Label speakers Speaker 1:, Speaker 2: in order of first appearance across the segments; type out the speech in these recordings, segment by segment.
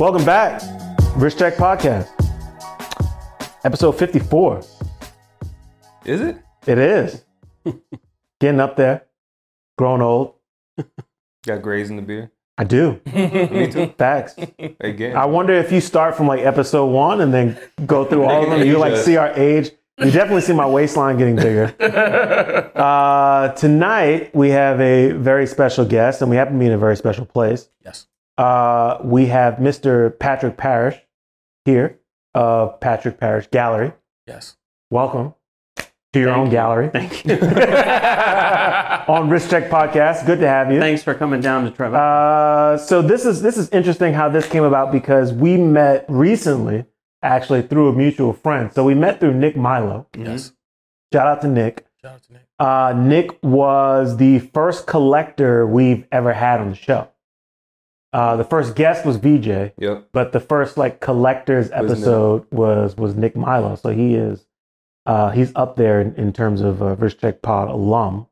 Speaker 1: Welcome back, Wrist Check Podcast, episode 54.
Speaker 2: Is it?
Speaker 1: It is getting up there, growing old.
Speaker 2: Got grays in the beard.
Speaker 1: I do.
Speaker 2: Me too.
Speaker 1: Facts.
Speaker 2: Again.
Speaker 1: I wonder if you start from like episode one and then go through all of them, you like see our age. You definitely see my waistline getting bigger. Uh, tonight we have a very special guest, and we happen to be in a very special place.
Speaker 3: Yes.
Speaker 1: Uh, we have Mr. Patrick Parrish here of Patrick Parrish Gallery.
Speaker 3: Yes.
Speaker 1: Welcome to your own gallery
Speaker 4: Thank you.
Speaker 1: on Wrist Check Podcast. Good to have you.
Speaker 4: Thanks for coming down to Trevor.
Speaker 1: Uh, so this is this is interesting how this came about because we met recently, actually through a mutual friend. So we met through Nick Milo.
Speaker 3: Yes.
Speaker 1: Shout out to Nick.
Speaker 3: Shout out to Nick.
Speaker 1: Uh, Nick was the first collector we've ever had on the show. Uh, the first guest was VJ,
Speaker 2: Yep.
Speaker 1: but the first like collectors
Speaker 2: Nick.
Speaker 1: episode was was Nick Milo. So he is uh, he's up there in, in terms of uh, Wrist Check Pod alum.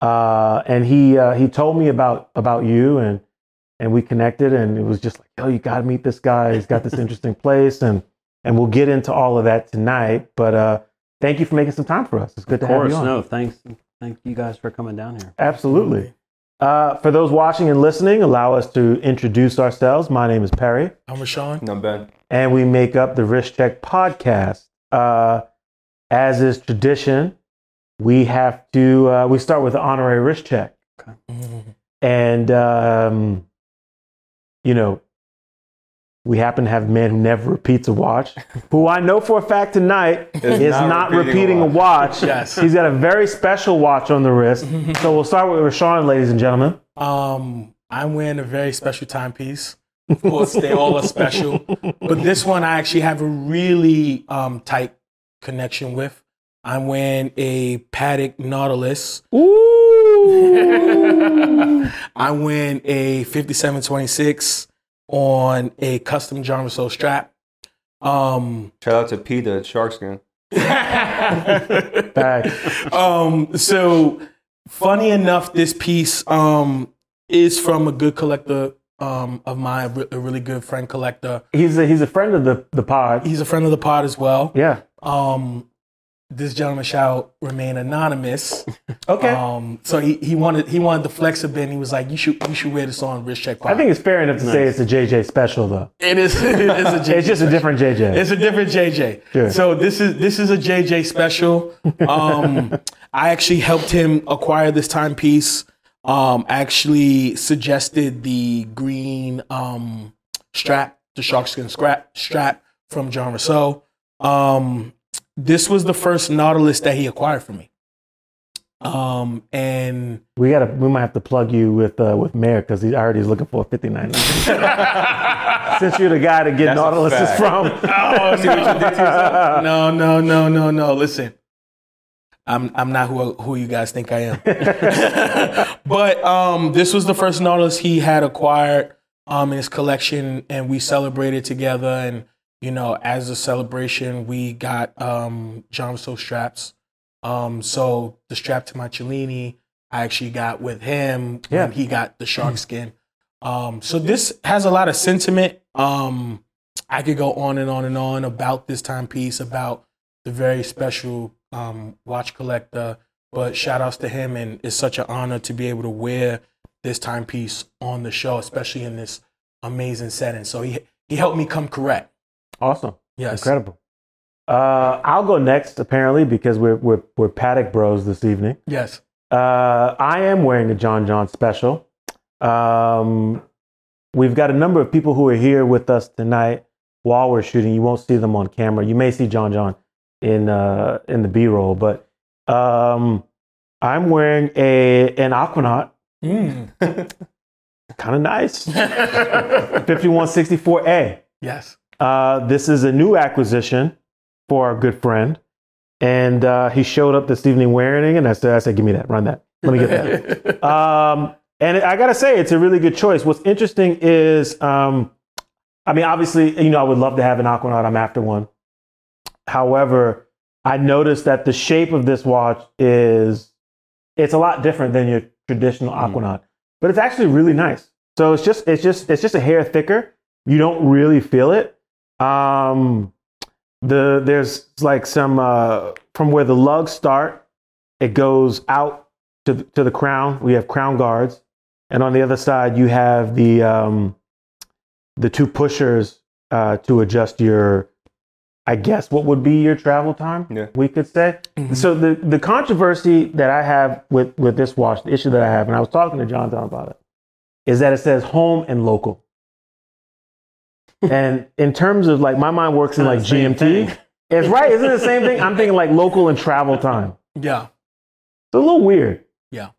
Speaker 1: Uh, and he uh, he told me about about you and and we connected and it was just like, oh, you got to meet this guy. He's got this interesting place and and we'll get into all of that tonight. But uh, thank you for making some time for us. It's good
Speaker 4: of
Speaker 1: to have you on.
Speaker 4: no, thanks. Thank you guys for coming down here.
Speaker 1: Absolutely. Uh, for those watching and listening, allow us to introduce ourselves. My name is Perry,
Speaker 3: I'm Rashawn.
Speaker 2: No Ben.
Speaker 1: and we make up the Wrist Check podcast. Uh, as is tradition, we have to we we start with the honorary wrist check, and um, you know, we happen to have a man who never repeats a watch, who I know for a fact tonight is not, repeating, a watch.
Speaker 3: Yes.
Speaker 1: He's got a very special watch on the wrist. so we'll start with Rashawn, ladies and gentlemen.
Speaker 3: Um, I'm wearing a very special timepiece. Of course, they all are special, but this one I actually have a really um, tight connection with. I'm wearing a Patek Nautilus.
Speaker 1: Ooh.
Speaker 3: I'm wearing a 5726 on a custom John Rousseau strap. Um,
Speaker 2: Shout out to P the shark skin.
Speaker 3: Um, so funny enough, this piece um is from a good collector um of mine, a re- a really good friend collector.
Speaker 1: He's a, he's a friend of the, the pod.
Speaker 3: He's a friend of the pod as well.
Speaker 1: Yeah.
Speaker 3: Um, this gentleman shall remain anonymous.
Speaker 1: Okay.
Speaker 3: Um, so he, he wanted he wanted the flex a bit. He was like, "You should you should wear this on wrist check." Pod.
Speaker 1: I think it's fair enough to say it's a JJ special, though.
Speaker 3: it is. It is a JJ
Speaker 1: It's just a different JJ.
Speaker 3: It's a different JJ.
Speaker 1: Sure.
Speaker 3: So this is this is a JJ special. Um, I actually helped him acquire this timepiece. Um, actually suggested the green um, strap, the sharkskin scrap strap from John Rousseau. Um, this was the first Nautilus that he acquired for me. Um, and
Speaker 1: we gotta we might have to plug you with uh, with Mayor because he already is looking for a 59. Since you're the guy to get
Speaker 2: That's a
Speaker 1: Nautilus is from.
Speaker 3: Oh, see what you did? No, no, no, no, no. Listen, I'm I'm not who who you guys think I am. but um, this was the first Nautilus he had acquired um in his collection, and we celebrated together. And you know, as a celebration, we got um John Rousseau straps. Um, so the strap to my Cellini, I actually got with him
Speaker 1: Yeah.
Speaker 3: when he got the shark skin. Um, so this has a lot of sentiment. Um, I could go on and on and on about this timepiece, about the very special um, watch collector. But shout outs to him, and it's such an honor to be able to wear this timepiece on the show, especially in this amazing setting. So he he helped me come correct.
Speaker 1: Awesome.
Speaker 3: Yes,
Speaker 1: Incredible. Uh, I'll go next, apparently, because we're, we're, we're Patek Bros this evening.
Speaker 3: yes.
Speaker 1: Uh, I am wearing a John John special. Um, we've got a number of people who are here with us tonight while we're shooting. You won't see them on camera. You may see John John in uh, in the B roll, but um, I'm wearing a an Aquanaut,
Speaker 3: Mm.
Speaker 1: kind of nice, 5164A.
Speaker 3: yes.
Speaker 1: Uh, this is a new acquisition for our good friend. And uh, he showed up this evening wearing it. And I said, I said, give me that, run that. Let me get that. um, and I got to say, it's a really good choice. What's interesting is, um, I mean, obviously, you know, I would love to have an Aquanaut. I'm after one. However, I noticed that the shape of this watch is, it's a lot different than your traditional Aquanaut, but it's actually really nice. So it's just, it's just, it's just a hair thicker You don't really feel it. Um, the there's like some uh, from where the lugs start, it goes out to the, to the crown. We have crown guards, and on the other side you have the um, the two pushers uh, to adjust your, I guess what would be your travel time.
Speaker 2: Yeah.
Speaker 1: we could say.
Speaker 3: Mhm.
Speaker 1: So the the controversy that I have with with this watch, the issue that I have, and I was talking to John Don about it, is that it says home and local. And in terms of like my mind works in like GMT.
Speaker 4: thing.
Speaker 1: It's right, isn't it the same thing? I'm thinking like local and travel time.
Speaker 3: Yeah.
Speaker 1: It's a little weird.
Speaker 3: Yeah.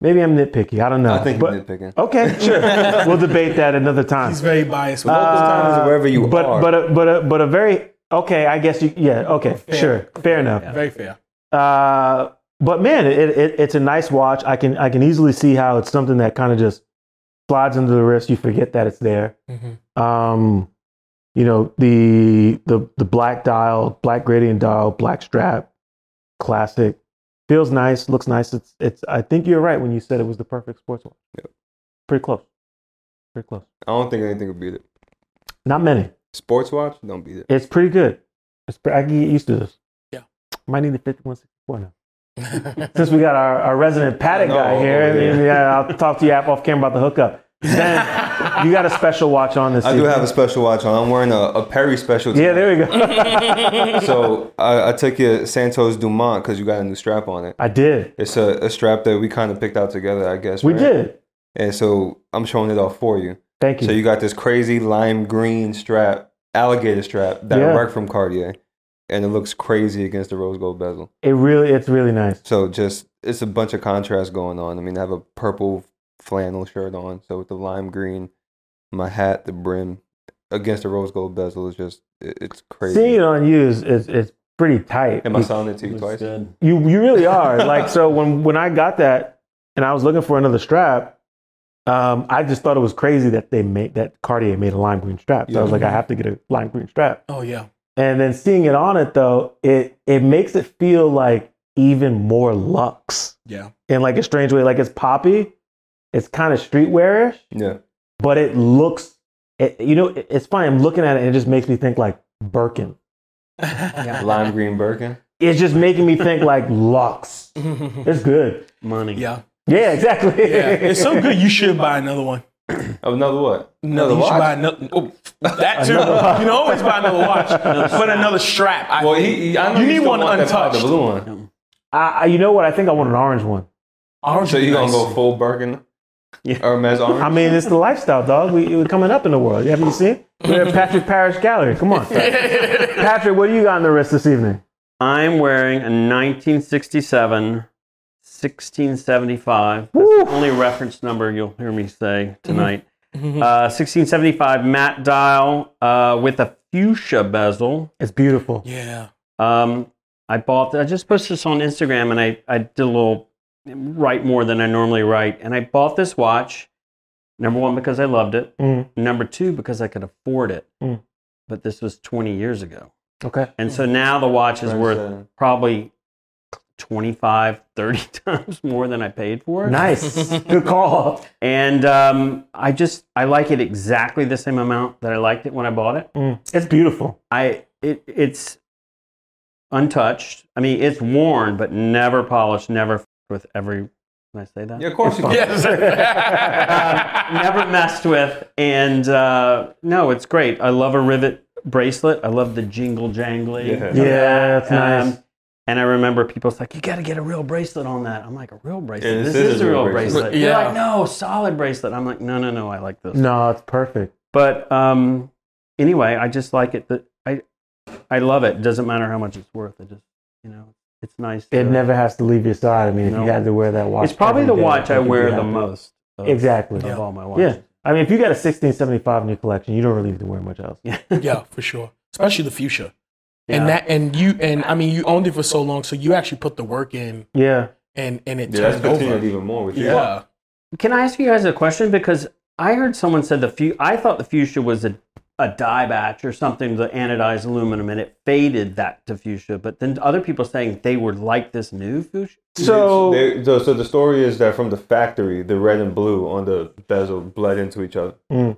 Speaker 1: Maybe I'm nitpicky. I don't know.
Speaker 2: I think
Speaker 1: but,
Speaker 2: you're nitpicking.
Speaker 1: okay, sure. we'll debate that another time.
Speaker 3: He's very biased. with
Speaker 2: Local time is
Speaker 1: Uh,
Speaker 2: wherever you
Speaker 1: but,
Speaker 2: are.
Speaker 1: But a, but a, but a very okay. I guess you. Yeah. Okay.
Speaker 3: Fair.
Speaker 1: Sure. Fair enough.
Speaker 3: it. Very fair.
Speaker 1: Uh, but man, it, it, it's a nice watch. I can I can easily see how it's something that kind of just slides under the wrist. You forget that it's there.
Speaker 3: Mhm.
Speaker 1: Um, you know the the the black dial, black gradient dial, black strap, classic. Feels nice, looks nice. It's it's. I think you're right when you said it was the perfect sports watch.
Speaker 2: Yep.
Speaker 1: Pretty close. Pretty close.
Speaker 2: I don't think anything will beat it.
Speaker 1: Not many.
Speaker 2: Sports watch, don't beat it.
Speaker 1: It's pretty good. It's pre- I can get used to this.
Speaker 3: Yeah.
Speaker 1: Might need a 5164 now. Since we got our, our resident Patek
Speaker 2: No,
Speaker 1: guy here,
Speaker 2: yeah.
Speaker 1: yeah, I'll talk to you off camera about the hookup. Ben, you got a special watch on this
Speaker 2: I do have a special watch on. I'm wearing a, a Perry special.
Speaker 1: Yeah, there we go.
Speaker 2: So I, I took your Santos Dumont because you got a new strap on it.
Speaker 1: I did.
Speaker 2: It's a, a strap that we kind of picked out together, I guess.
Speaker 1: We
Speaker 2: right?
Speaker 1: did.
Speaker 2: And so I'm showing it off for you.
Speaker 1: Thank you.
Speaker 2: So you got this crazy lime green strap, alligator strap that
Speaker 1: Yeah.
Speaker 2: From Cartier, and it looks crazy against the rose gold bezel.
Speaker 1: it really, it's really nice.
Speaker 2: So just it's a bunch of contrast going on. I mean, I have a purple flannel shirt on, so with the lime green, my hat, the brim against the rose gold bezel is just it, it's crazy.
Speaker 1: Seeing it on you is, it's, is pretty tight.
Speaker 2: Am I selling it to you
Speaker 4: Looks
Speaker 2: twice?
Speaker 4: good.
Speaker 1: You you really are. like so when when I got that and I was looking for another strap, um, I just thought it was crazy that they made that Cartier made a lime green strap. So I was like, I have to get a lime green strap.
Speaker 3: oh yeah.
Speaker 1: And then seeing it on it though, it it makes it feel like even more luxe
Speaker 3: Yeah.
Speaker 1: in like a strange way. Like it's poppy, it's kind of streetwearish,
Speaker 2: Yeah.
Speaker 1: but it looks. It, you know, it- it's funny. I'm looking at it and it just makes me think like Birkin.
Speaker 4: Yeah.
Speaker 2: Lime green Birkin.
Speaker 1: It's just making me think like luxe. It's good.
Speaker 4: Money.
Speaker 3: yeah.
Speaker 1: Yeah, exactly.
Speaker 3: Yeah. It's so good. You should buy another one.
Speaker 2: Another what?
Speaker 3: No, you should buy another. Oh, that too.
Speaker 1: Watch.
Speaker 3: You can always buy another watch, but another strap. I
Speaker 2: Well,
Speaker 3: think.
Speaker 2: he, he I know
Speaker 3: You need one
Speaker 2: want that powder
Speaker 3: untouched.
Speaker 2: blue one.
Speaker 1: I, I- you know what? I think I want an orange one.
Speaker 3: Orange
Speaker 2: So
Speaker 3: would be
Speaker 2: you gonna go full Birkin?
Speaker 4: Yeah.
Speaker 2: Hermes orange.
Speaker 1: I mean, it's the lifestyle, dog. We, we're coming up in the world. You haven't seen? We're at Patrick Parrish Gallery. Come on. Patrick, what do you got on the wrist this evening?
Speaker 4: I'm wearing a 1967 1675. That's the only reference number you'll hear me say tonight.
Speaker 3: Mhm.
Speaker 4: Uh, 1675 matte dial uh, with a fuchsia bezel.
Speaker 1: It's beautiful.
Speaker 3: Yeah.
Speaker 4: Um, I bought. I just posted this on Instagram, and I I did a little write more than I normally write, and I bought this watch. Number one because I loved it.
Speaker 1: Mm.
Speaker 4: Number two because I could afford it.
Speaker 1: Mm.
Speaker 4: But this was 20 years ago,
Speaker 1: Okay.
Speaker 4: and so now the watch is worth probably 25, 30 times more than I paid for it.
Speaker 1: Nice. Good call.
Speaker 4: And um, I just I like it exactly the same amount that I liked it when I bought it.
Speaker 1: Mm. It's beautiful.
Speaker 4: I it it's untouched. I mean, it's worn but never polished, never f- with every. Can I say that?
Speaker 2: Yeah, of course you.
Speaker 3: Yes.
Speaker 4: Um, never messed with, and uh, no, it's great. I love a rivet bracelet. I love the jingle jangly.
Speaker 2: Yeah.
Speaker 1: Yeah, that's nice.
Speaker 4: And I remember people was like, "You got to get a real bracelet on that." I'm like, "A real bracelet?
Speaker 2: Yeah,
Speaker 4: this,
Speaker 2: this
Speaker 4: is, a real bracelet."
Speaker 3: bracelet.
Speaker 4: They're
Speaker 3: Yeah.
Speaker 4: like, "No, solid bracelet." I'm like, "No, no, no. I like this."
Speaker 1: No, it's perfect.
Speaker 4: But um, anyway, I just like it. That I I love it. It doesn't matter how much it's worth. It just you know, it's nice.
Speaker 1: It never has to leave your side. I mean, if you had to wear that watch,
Speaker 4: It's probably the
Speaker 1: day,
Speaker 4: watch I wear the most. Of,
Speaker 1: Exactly.
Speaker 4: Of
Speaker 3: Yeah.
Speaker 4: all my watches.
Speaker 1: Yeah. I mean, if you got a 1675 in your collection, you don't really need to wear much else.
Speaker 4: Yeah.
Speaker 3: yeah, for sure. Especially the fuchsia.
Speaker 4: Yeah.
Speaker 3: And that and you and I mean you owned it for so long, so you actually put the work in
Speaker 1: Yeah.
Speaker 3: and and it
Speaker 2: Yeah,
Speaker 3: turned over.
Speaker 2: even more with you.
Speaker 3: Yeah.
Speaker 4: Can I ask you guys a question? Because I heard someone said the fu- I thought the fuchsia was a, a die batch or something, the anodized aluminum, and it faded that to fuchsia. But then other people saying they were like this new fuchsia.
Speaker 1: So,
Speaker 2: They- so, so the story is that from the factory, the red and blue on the bezel bled into each other.
Speaker 1: Mm.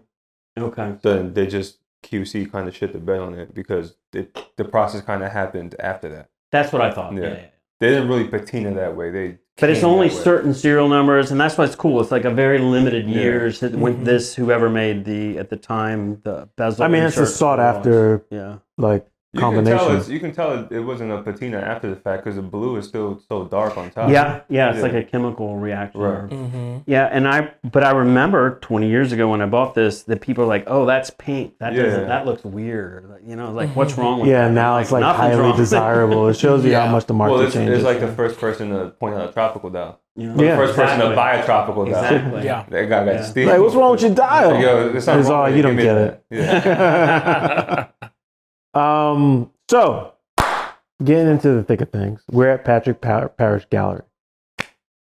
Speaker 4: Okay.
Speaker 2: So then they just QC kind of shit the bed on it because it, the process kind of happened after that.
Speaker 4: That's what I thought.
Speaker 2: Yeah.
Speaker 4: Yeah. yeah.
Speaker 2: They didn't really patina that way. They
Speaker 4: But it's only certain serial numbers, and that's why it's cool. It's like a very limited
Speaker 2: Yeah.
Speaker 4: years. That When
Speaker 3: Mhm.
Speaker 4: this, whoever made the at the time the bezel.
Speaker 1: I mean, it's a sought after
Speaker 4: Yeah.
Speaker 1: like
Speaker 2: You can tell it's, you can tell it, it wasn't a patina after the fact because the blue is still so dark on top.
Speaker 4: Yeah, yeah, it's
Speaker 2: Yeah.
Speaker 4: like a chemical reaction.
Speaker 2: Right.
Speaker 3: Mm-hmm.
Speaker 4: Yeah, and I, but I remember 20 years ago when I bought this, that people were like, "Oh, that's paint. That
Speaker 2: Yeah.
Speaker 4: doesn't. That looks weird." Like, You know, like what's wrong with
Speaker 1: yeah,
Speaker 4: that?
Speaker 1: now it's like
Speaker 4: "Nothing's
Speaker 1: highly
Speaker 4: wrong."
Speaker 1: desirable. It shows you how much the market
Speaker 2: Well, it's,
Speaker 1: changes.
Speaker 2: it's like the first person to point out a tropical dial.
Speaker 4: You know?
Speaker 1: Yeah,
Speaker 2: the first person to buy a tropical dial.
Speaker 4: Exactly.
Speaker 3: Yeah.
Speaker 2: That guy got
Speaker 4: Yeah.
Speaker 2: Steve.
Speaker 1: like, what's wrong with your dial?
Speaker 2: Yo, there's something
Speaker 1: It's
Speaker 2: wrong
Speaker 1: all you don't
Speaker 2: Give me
Speaker 1: get
Speaker 2: that. Yeah.
Speaker 1: Um, so getting into the thick of things, we're at Patrick Par- Parrish Gallery.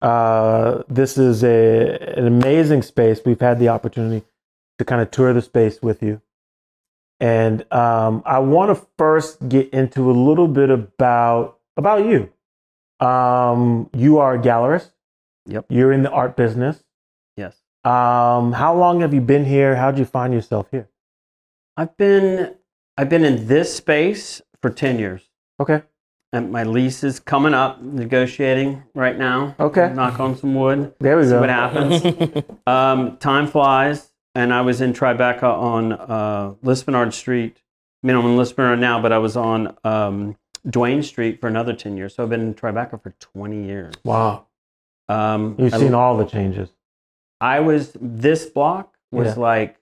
Speaker 1: Uh, this is a an amazing space. We've had the opportunity to kind of tour the space with you, and um, I want to first get into a little bit about about you. Um, you are a gallerist.
Speaker 4: Yep.
Speaker 1: You're in the art business.
Speaker 4: Yes.
Speaker 1: Um, how long have you been here? How did you find yourself here?
Speaker 4: I've been, I've been in this space for 10 years.
Speaker 1: Okay.
Speaker 4: And my lease is coming up, negotiating right now.
Speaker 1: Okay.
Speaker 4: Knock on some wood.
Speaker 1: There we
Speaker 4: See
Speaker 1: go.
Speaker 4: what happens. um, time flies, and I was in Tribeca on uh, Lispenard Street. I mean, I'm in Lispenard now, but I was on um, Duane Street for another 10 years. So I've been in Tribeca for 20 years.
Speaker 1: Wow.
Speaker 4: Um,
Speaker 1: You've
Speaker 4: I,
Speaker 1: seen all the changes.
Speaker 4: I was, this block was
Speaker 1: Yeah.
Speaker 4: like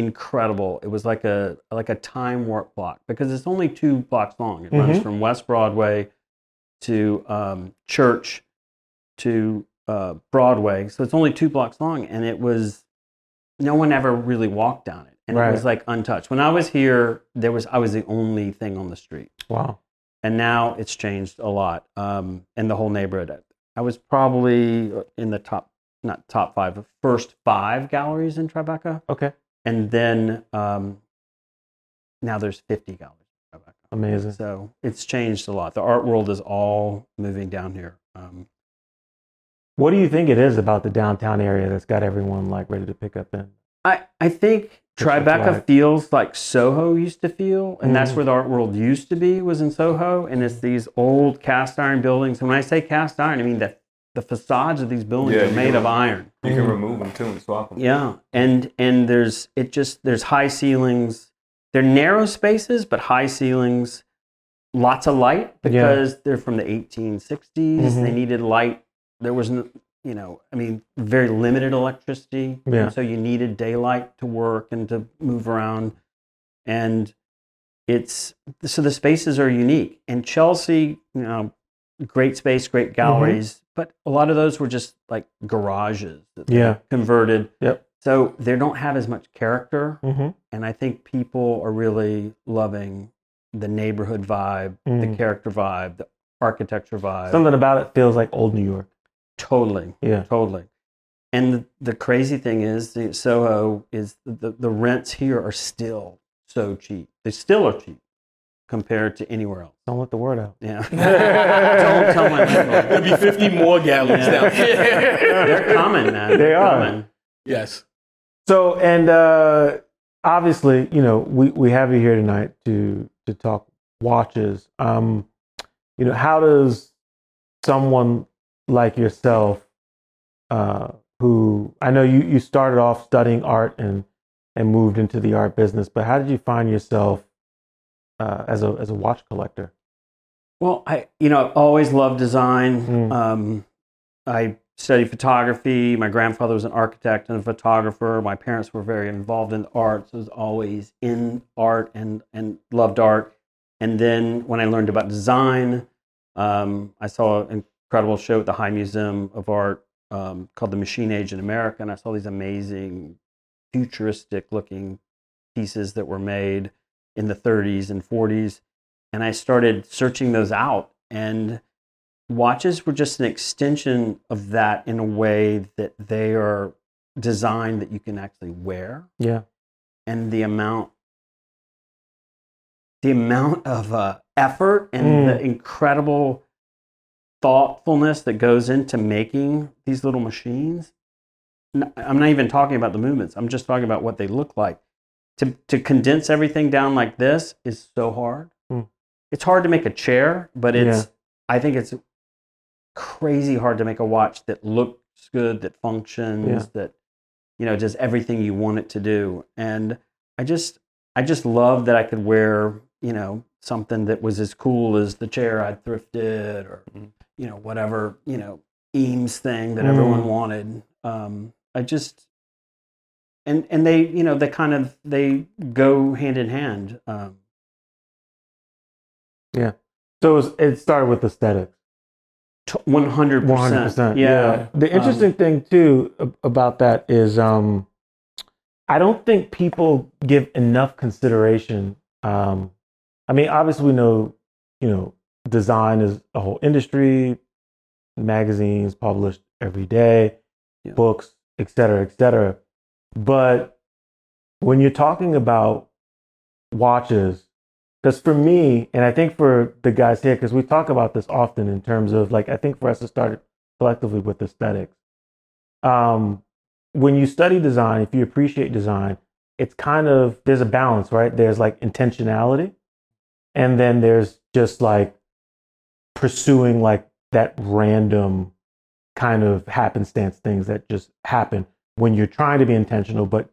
Speaker 4: incredible. It was like a like a time warp block because it's only two blocks long. It runs
Speaker 1: Mhm.
Speaker 4: from West Broadway to um, Church to uh, Broadway. So it's only two blocks long, and it was no one ever really walked down it, and it was like untouched. When I was here, there was I was the only thing on the street,
Speaker 1: Wow.
Speaker 4: and now it's changed a lot. Um, and the whole neighborhood. I was probably in the top, not top five, first five galleries in Tribeca,
Speaker 1: Okay.
Speaker 4: And then um, now there's 50 galleries.
Speaker 1: Amazing.
Speaker 4: So it's changed a lot. The art world is all moving down here. Um,
Speaker 1: What do you think it is about the downtown area that's got everyone like ready to pick up in?
Speaker 4: I, I think Tribeca feels like Soho used to feel, and that's
Speaker 1: Mhm.
Speaker 4: where the art world used to be was in Soho, and it's these old cast iron buildings. And when I say cast iron, I mean that the facades of these buildings
Speaker 2: Yeah,
Speaker 4: are made
Speaker 2: can-
Speaker 4: of iron.
Speaker 2: You can remove them too and swap them.
Speaker 4: Yeah, and and there's it just there's high ceilings. They're narrow spaces, but high ceilings. Lots of light
Speaker 1: Yeah.
Speaker 4: because they're from the 1860s. They
Speaker 1: Mhm.
Speaker 4: needed light. There was no, you know, I mean, very limited electricity.
Speaker 1: Yeah.
Speaker 4: so you needed daylight to work and to move around, and it's so the spaces are unique. And Chelsea, you know, great space, great galleries, but a lot of those were just like garages that they
Speaker 1: Yeah.
Speaker 4: converted.
Speaker 1: Yep.
Speaker 4: So they don't have as much character,
Speaker 1: Mm-hmm.
Speaker 4: and I think people are really loving the neighborhood vibe, the
Speaker 1: Mm.
Speaker 4: character vibe, the architecture vibe.
Speaker 1: Something about it feels like old New York.
Speaker 4: totally,
Speaker 1: Yeah.
Speaker 4: totally. And the, the crazy thing is, the Soho is the, the rents here are still so cheap. They still are cheap compared to anywhere else.
Speaker 1: Don't let the word out.
Speaker 4: Yeah. Don't tell my landlord.
Speaker 3: There'll be 50 more galleries
Speaker 4: Yeah.
Speaker 3: down here.
Speaker 4: They're coming, man.
Speaker 1: They
Speaker 4: They're
Speaker 1: are.
Speaker 4: coming.
Speaker 3: yes.
Speaker 1: So, and uh, obviously, you know, we, we have you here tonight to to talk watches. Um, you know, how does someone like yourself, uh, who I know you, you started off studying art and and moved into the art business, but how did you find yourself uh, as a as a watch collector?
Speaker 4: Well, I you know I've always loved design.
Speaker 1: Mm.
Speaker 4: Um, I studied photography. My grandfather was an architect and a photographer. My parents were very involved in the arts. I was always in art and and loved art. And then when I learned about design, um, I saw an incredible show at the High Museum of Art um, called The Machine Age in America, and I saw these amazing, futuristic-looking pieces that were made in the 30s and 40s and I started searching those out. And watches were just an extension of that in a way that they are designed that you can actually wear.
Speaker 1: Yeah,
Speaker 4: And the amount, the amount of uh, effort and the incredible thoughtfulness that goes into making these little machines. I'm not even talking about the movements. I'm just talking about what they look like. To to condense everything down like this is so hard.
Speaker 1: Hmm.
Speaker 4: It's hard to make a chair, but it's
Speaker 1: Yeah.
Speaker 4: I think it's crazy hard to make a watch that looks good, that functions,
Speaker 1: Yeah.
Speaker 4: that you know does everything you want it to do. And I just I just love that I could wear you know something that was as cool as the chair I thrifted or
Speaker 2: Mhm.
Speaker 4: you know whatever you know Eames thing that
Speaker 1: Mm.
Speaker 4: everyone wanted. Um, I just and and they you know they kind of they go hand in hand. Um, yeah.
Speaker 1: So it, was, it started with aesthetics.
Speaker 4: One hundred percent. Yeah.
Speaker 1: The
Speaker 4: Um,
Speaker 1: interesting thing too about that is, um, I don't think people give enough consideration. Um, I mean, obviously, we know, you know, design is a whole industry. Magazines published every day,
Speaker 4: Yeah.
Speaker 1: books, et cetera, et cetera. But when you're talking about watches, because for me, and I think for the guys here, because we talk about this often in terms of like, I think for us to start collectively with aesthetics. Um, when you study design, if you appreciate design, it's kind of there's a balance, right? There's like intentionality, and then there's just like pursuing like that random kind of happenstance things that just happen when you're trying to be intentional, but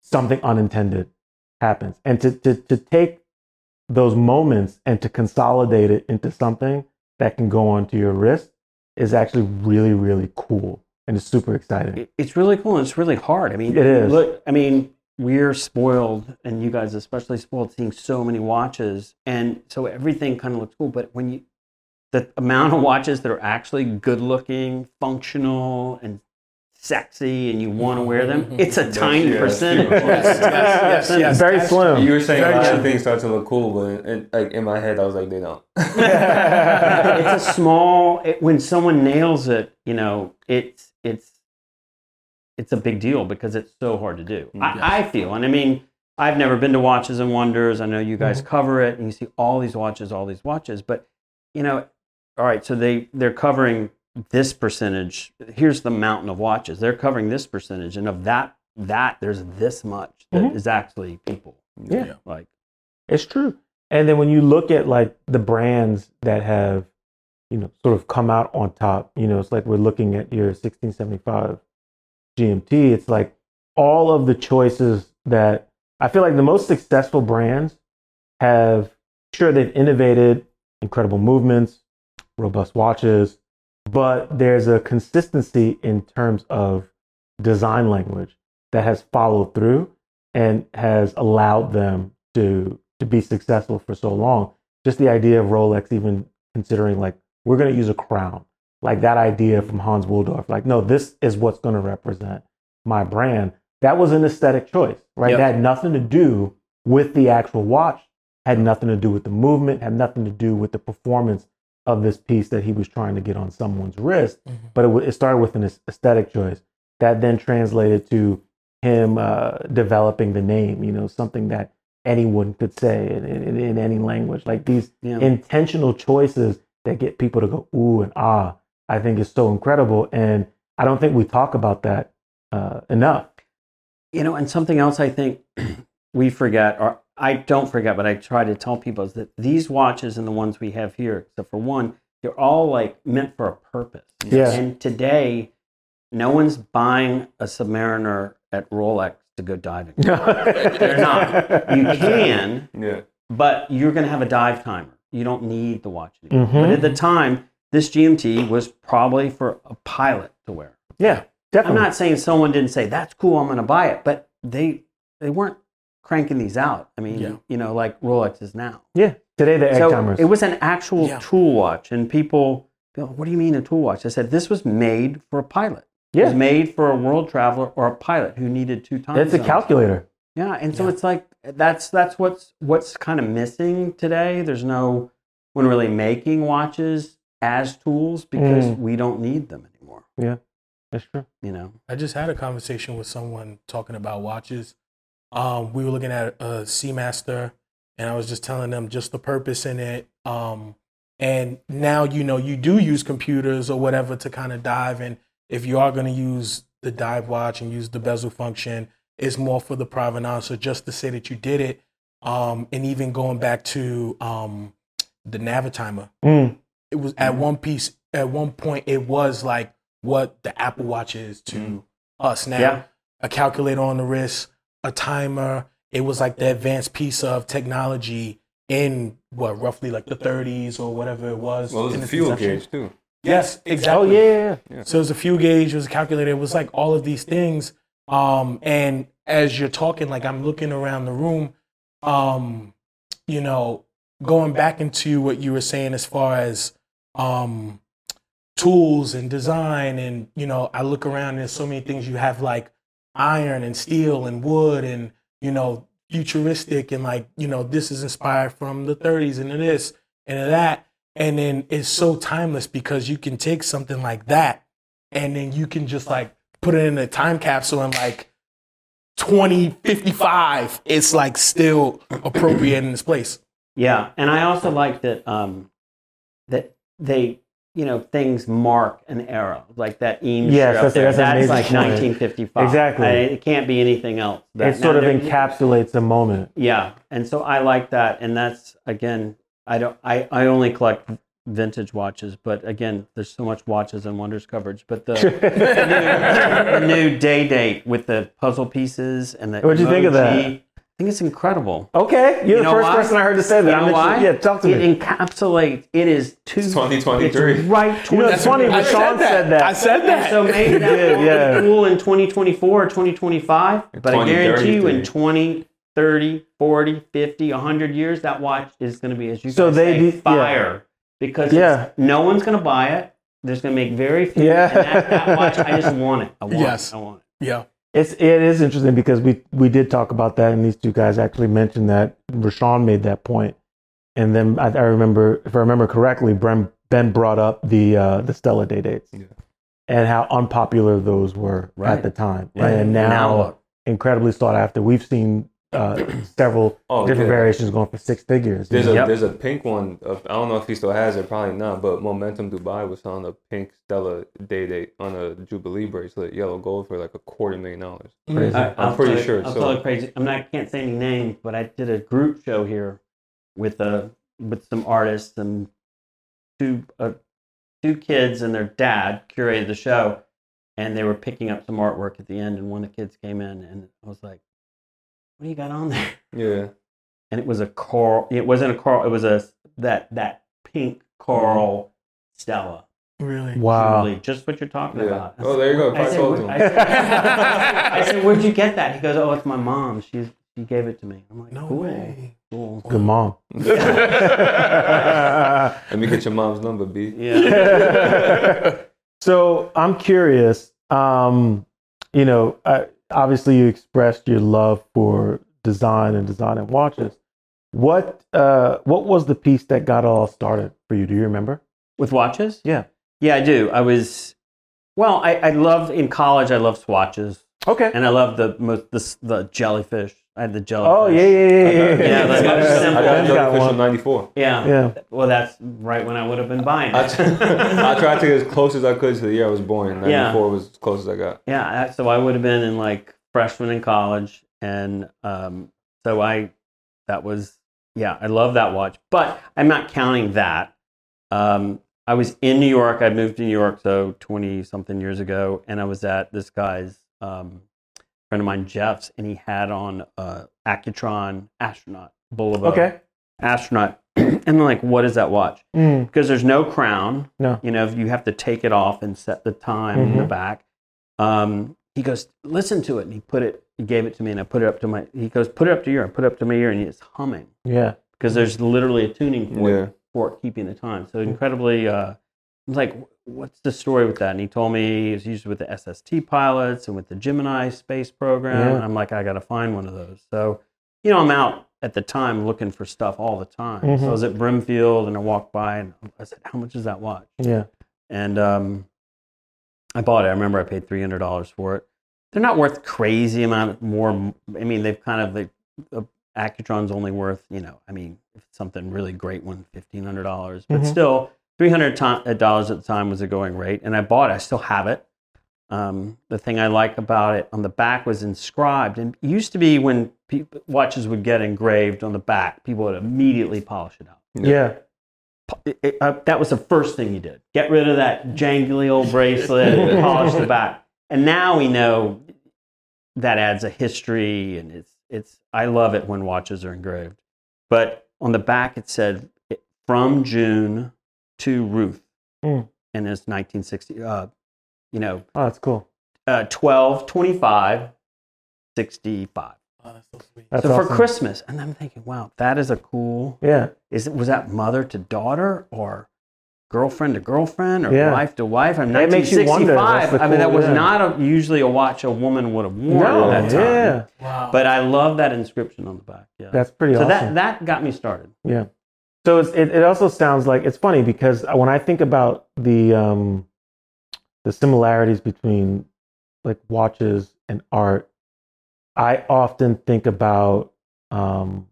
Speaker 1: something unintended happens. And to to to take those moments and to consolidate it into something that can go onto your wrist is actually really really cool and it's super exciting.
Speaker 4: it's really cool and it's really hard. I mean,
Speaker 1: It is.
Speaker 4: Look, I mean, we're spoiled, and you guys especially spoiled seeing so many watches, and so everything kind of looks cool. But when you the amount of watches that are actually good looking, functional, and sexy, and you want to wear them, mm-hmm. it's a tiny
Speaker 2: yeah, that's
Speaker 4: percentage.
Speaker 2: true.
Speaker 3: Yes, yes, yes,
Speaker 4: Percentage.
Speaker 3: yes.
Speaker 1: Very slim.
Speaker 2: You were saying
Speaker 3: Very
Speaker 2: a lot
Speaker 3: true.
Speaker 2: of things start to look cool, but in, like in my head, I was like, they don't.
Speaker 4: it's a small it, when someone nails it you know it's it's it's a big deal because it's so hard to do mm,
Speaker 2: Yes.
Speaker 4: I, I feel and i mean i've never been to watches and wonders i know you guys mm-hmm. cover it and you see all these watches all these watches but you know all right so they they're covering this percentage here's the mountain of watches they're covering this percentage and of that that there's this much that is
Speaker 1: Mhm.
Speaker 4: actually people
Speaker 1: Yeah.
Speaker 4: like
Speaker 1: It's true. And then when you look at like the brands that have, you know, sort of come out on top, you know, it's like we're looking at your 1675 GMT. It's like all of the choices that I feel like the most successful brands have, sure, they've innovated incredible movements, robust watches, but there's a consistency in terms of design language that has followed through and has allowed them to to be successful for so long. Just the idea of Rolex even considering like we're going to use a crown, like that idea from Hans Wilsdorf, like no, this is what's going to represent my brand. That was an aesthetic choice, right?
Speaker 4: Yep.
Speaker 1: That had nothing to do with the actual watch, had nothing to do with the movement, had nothing to do with the performance of this piece that he was trying to get on someone's wrist.
Speaker 3: Mhm.
Speaker 1: But it, it started with an aesthetic choice that then translated to him uh, developing the name, you know, something that anyone could say in, in, in any language. Like these
Speaker 4: yeah.
Speaker 1: intentional choices that get people to go ooh and ah, I think is so incredible. And I don't think we talk about that uh, enough.
Speaker 4: You know, and something else I think we forget, or I don't forget, but I try to tell people is that these watches and the ones we have here, except for one, they're all like meant for a purpose.
Speaker 1: Yeah.
Speaker 4: And today, no one's buying a Submariner at Rolex to go diving.
Speaker 1: They're
Speaker 4: not. You can,
Speaker 2: Yeah.
Speaker 4: but you're going to have a dive timer. You don't need the watch anymore.
Speaker 1: Mhm.
Speaker 4: But at the time, this GMT was probably for a pilot to wear.
Speaker 1: Yeah, definitely.
Speaker 4: I'm not saying someone didn't say that's cool, I'm going to buy it, but they they weren't cranking these out. I mean,
Speaker 3: Yeah.
Speaker 4: you know, like Rolex is now.
Speaker 1: yeah, today the egg
Speaker 4: So
Speaker 1: timers.
Speaker 4: it was an actual
Speaker 3: Yeah.
Speaker 4: tool watch, and people go, "What do you mean a tool watch?" I said, "This was made for a pilot. It was made for a world traveler or a pilot who needed two times.
Speaker 1: it's a calculator.
Speaker 4: Yeah, and so
Speaker 3: Yeah.
Speaker 4: it's like that's that's what's what's kind of missing today. There's no one really making watches as tools because
Speaker 1: Mm.
Speaker 4: we don't need them anymore. Yeah.
Speaker 1: That's true.
Speaker 4: You know.
Speaker 3: I just had a conversation with someone talking about watches. Um, we were looking at a Seamaster, and I was just telling them just the purpose in it. Um, and now you know you do use computers or whatever to kind of dive. And if you are going to use the dive watch and use the bezel function, is more for the provenance. So just to say that you did it, um, and even going back to um, the Navitimer,
Speaker 1: Mm.
Speaker 3: it was at one piece at one point it was like what the Apple Watch is to us now.
Speaker 4: Yeah.
Speaker 3: A calculator on the wrist, a timer. It was like the advanced piece of technology in what roughly like the 30s or whatever it was.
Speaker 2: Well,
Speaker 3: in
Speaker 2: there's a fuel
Speaker 3: inception.
Speaker 2: gauge too.
Speaker 3: Yes,
Speaker 1: Oh
Speaker 3: exactly.
Speaker 1: yeah, yeah, yeah.
Speaker 3: So it was a fuel gauge, it was a calculator, it was like all of these things. Um, and as you're talking, like I'm looking around the room, um, you know, going back into what you were saying as far as um, tools and design, and you know, I look around and there's so many things you have like iron and steel and wood and you know, futuristic and like, you know, this is inspired from the 30s and this and that. And then it's so timeless because you can take something like that and then you can just like put it in a time capsule and like 2055 it's like still appropriate in its place
Speaker 4: Yeah, and I also like that um, that they you know things mark an era like that Eames
Speaker 1: Yes, that's-
Speaker 4: there.
Speaker 1: that's
Speaker 4: That's like
Speaker 1: point.
Speaker 4: 1955.
Speaker 1: Exactly.
Speaker 4: I- it can't be anything else. That-
Speaker 1: It sort of encapsulates a moment.
Speaker 4: Yeah, and so I like that, and that's again, I don't, I, I only collect vintage watches, but again, there's so much watches and wonders coverage. But the, the new day date with the puzzle pieces and the
Speaker 1: What'd you think of that?
Speaker 4: Emoji, I think it's incredible.
Speaker 1: Okay, you're
Speaker 4: You
Speaker 1: the
Speaker 4: know
Speaker 1: first
Speaker 4: why?
Speaker 1: person I heard to say that.
Speaker 4: You know why?
Speaker 1: Yeah, talk to
Speaker 4: it
Speaker 1: me.
Speaker 4: encapsulates. It is two.
Speaker 2: It's 2023.
Speaker 4: It's right.
Speaker 1: You know, it's funny.
Speaker 3: I
Speaker 1: Rashawn said that.
Speaker 3: i said that
Speaker 4: so maybe that will
Speaker 1: yeah.
Speaker 4: be cool in 2024 or 2025, but I guarantee you in 20, 30, 40, 50, 100 years, that watch is going to be, as you
Speaker 1: So they
Speaker 4: say,
Speaker 1: do- yeah.
Speaker 4: fire. Because
Speaker 1: Yeah.
Speaker 4: no one's going to buy it. There's going to make very few.
Speaker 1: Yeah.
Speaker 4: And that, that watch, I just want it. I want
Speaker 3: Yes.
Speaker 4: it. I want it.
Speaker 3: yeah
Speaker 1: It's it is interesting because we we did talk about that, and these two guys actually mentioned that Rashawn made that point, and then I, I remember, if I remember correctly, Ben Ben brought up the uh, the Stella day dates
Speaker 2: Yeah.
Speaker 1: and how unpopular those were
Speaker 4: Right.
Speaker 1: at the time,
Speaker 4: Right.
Speaker 1: and now,
Speaker 4: Now
Speaker 1: incredibly sought after. We've seen uh, several
Speaker 2: Oh,
Speaker 1: different
Speaker 2: yeah.
Speaker 1: variations going for six figures.
Speaker 2: There's a
Speaker 4: Yep.
Speaker 2: there's a pink one. Of, I don't know if he still has it. Probably not. But Momentum Dubai was selling a pink Stella Day Date on a Jubilee bracelet, yellow gold, for like a quarter million dollars.
Speaker 1: Crazy.
Speaker 4: I,
Speaker 2: I'm pretty
Speaker 4: tell
Speaker 2: sure
Speaker 4: I'll
Speaker 2: sold.
Speaker 4: tell you crazy. I'm not. I can't say any names, but I did a group show here with a with some artists and two uh, two kids and their dad curated the show, and they were picking up some artwork at the end. And one of the kids came in, and I was like, "What do you got on there?"
Speaker 2: Yeah.
Speaker 4: And it was a coral. It wasn't a coral. It was a that that pink coral Stella.
Speaker 3: really
Speaker 1: wow.
Speaker 4: Jubilee, just what you're talking
Speaker 2: Yeah.
Speaker 4: about. I
Speaker 2: Oh, there you go.
Speaker 4: I
Speaker 2: Probably
Speaker 4: said,
Speaker 2: sold
Speaker 4: I, said, I said, where'd you get that?" He goes, "Oh, it's my mom. She's she gave it to me." I'm like,
Speaker 3: no
Speaker 4: "Cool,
Speaker 3: way
Speaker 4: cool."
Speaker 1: Good mom.
Speaker 2: Let me get your mom's number, B.
Speaker 4: Yeah,
Speaker 1: so I'm curious. Um, you know, uh, obviously you expressed your love for design and designing watches. What uh, what was the piece that got all started for you? Do you remember?
Speaker 4: with watches.
Speaker 1: Yeah.
Speaker 4: Yeah, I do. I was well. I, I loved in college. I loved swatches,
Speaker 1: Okay.
Speaker 4: and I loved the most the, the jellyfish. I had the jellyfish.
Speaker 1: Oh yeah, yeah, yeah, yeah.
Speaker 4: Yeah, like,
Speaker 1: yeah.
Speaker 4: I was.
Speaker 2: I got
Speaker 1: Ben's
Speaker 2: a jellyfish
Speaker 1: one.
Speaker 2: in '94.
Speaker 4: yeah,
Speaker 1: Yeah.
Speaker 4: Well, that's right when I would have been buying
Speaker 2: I,
Speaker 4: it.
Speaker 2: t- I tried to get as close as I could to the year I was born.
Speaker 4: Yeah.
Speaker 2: '94 was as close as I got.
Speaker 4: Yeah, I- so I would have been in like freshman in college, and um, so I that was yeah, I love that watch, but I'm not counting that. Um, I was in New York. I moved to New York so twenty something years ago, and I was at this guy's um, friend of mine, Jeff's, and he had on uh, Accutron astronaut Bulova
Speaker 1: Okay.
Speaker 4: astronaut, and I'm like, what is that watch?
Speaker 1: Mm.
Speaker 4: because there's no crown.
Speaker 1: No.
Speaker 4: You know, you have to take it off and set the time in the
Speaker 1: Mhm.
Speaker 4: back. Um, he goes, listen to it. And he put it, he gave it to me and I put it up to my, he goes, put it up to your ear, put it up to my ear and it's humming
Speaker 1: Yeah.
Speaker 4: because there's literally a tuning fork
Speaker 2: Yeah.
Speaker 4: for keeping the time. So incredibly, uh, I was like, what's the story with that? And he told me he was used with the SST pilots and with the Gemini space program.
Speaker 1: Yeah.
Speaker 4: And I'm like, I got to find one of those. So, you know, I'm out at the time looking for stuff all the time.
Speaker 1: Mhm.
Speaker 4: So I was at Brimfield and I walked by and I said, how much is that watch?
Speaker 1: Yeah.
Speaker 4: And um, I bought it. I remember I paid three hundred dollars for it. They're not worth crazy amount more. I mean, they've kind of the, the Accutron's only worth you know. I mean, if it's something really great one, fifteen hundred dollars. But
Speaker 1: Mhm.
Speaker 4: still, three hundred dollars at the time was a going rate, and I bought it. I still have it. Um, the thing I like about it on the back was inscribed, and it used to be when pe- watches would get engraved on the back, people would immediately polish it out.
Speaker 1: Yeah.
Speaker 4: It- it- uh, that was the first thing you did. Get rid of that jangly old bracelet and polish the back. And now we know that adds a history, and it's it's. I love it when watches are engraved. But on the back it said from June to Ruth,
Speaker 1: Mm.
Speaker 4: and it's 1960. Uh, you know,
Speaker 1: Oh, that's cool.
Speaker 4: uh, 12, 25, 65.
Speaker 3: Oh, that's so sweet.
Speaker 1: That's
Speaker 4: so for. Christmas, and I'm thinking, wow, that is a cool.
Speaker 1: Yeah.
Speaker 4: Is it was that mother to daughter or girlfriend to girlfriend or
Speaker 1: Yeah.
Speaker 4: wife to wife? I mean,
Speaker 1: It makes
Speaker 4: 1965.
Speaker 1: That's the
Speaker 4: I mean, that was
Speaker 1: yeah.
Speaker 4: not a, usually a watch a woman would have worn
Speaker 1: No.
Speaker 4: at that time.
Speaker 1: Yeah.
Speaker 3: Wow.
Speaker 4: But I love that inscription on the back. Yeah.
Speaker 1: That's pretty
Speaker 4: so
Speaker 1: awesome.
Speaker 4: that that got me started.
Speaker 1: Yeah. So it's, it, it also sounds like it's funny because when I think about the um, the similarities between like watches and art, I often think about um,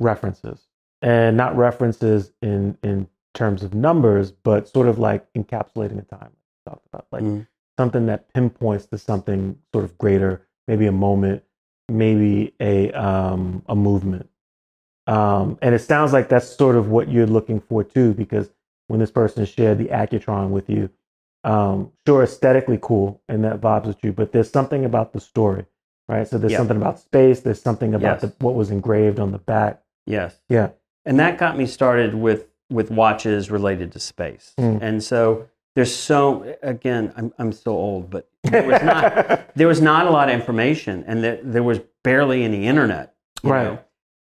Speaker 1: references and not references in in terms of numbers, but sort of like encapsulating a time. we Talked about like
Speaker 4: Mm.
Speaker 1: something that pinpoints to something sort of greater, maybe a moment, maybe a um, a movement. Um, and it sounds like that's sort of what you're looking for too, because when this person shared the Accutron with you, um, sure, aesthetically cool, and that vibes with you, but there's something about the story, right? So there's
Speaker 4: Yeah.
Speaker 1: something about space. There's something about
Speaker 4: Yes.
Speaker 1: the, what was engraved on the back.
Speaker 4: Yes.
Speaker 1: Yeah.
Speaker 4: and that got me started with with watches related to space
Speaker 1: Mm.
Speaker 4: and so there's so again i'm, I'm so old but there was not there was not a lot of information and there, there was barely any internet
Speaker 1: Right.
Speaker 4: know?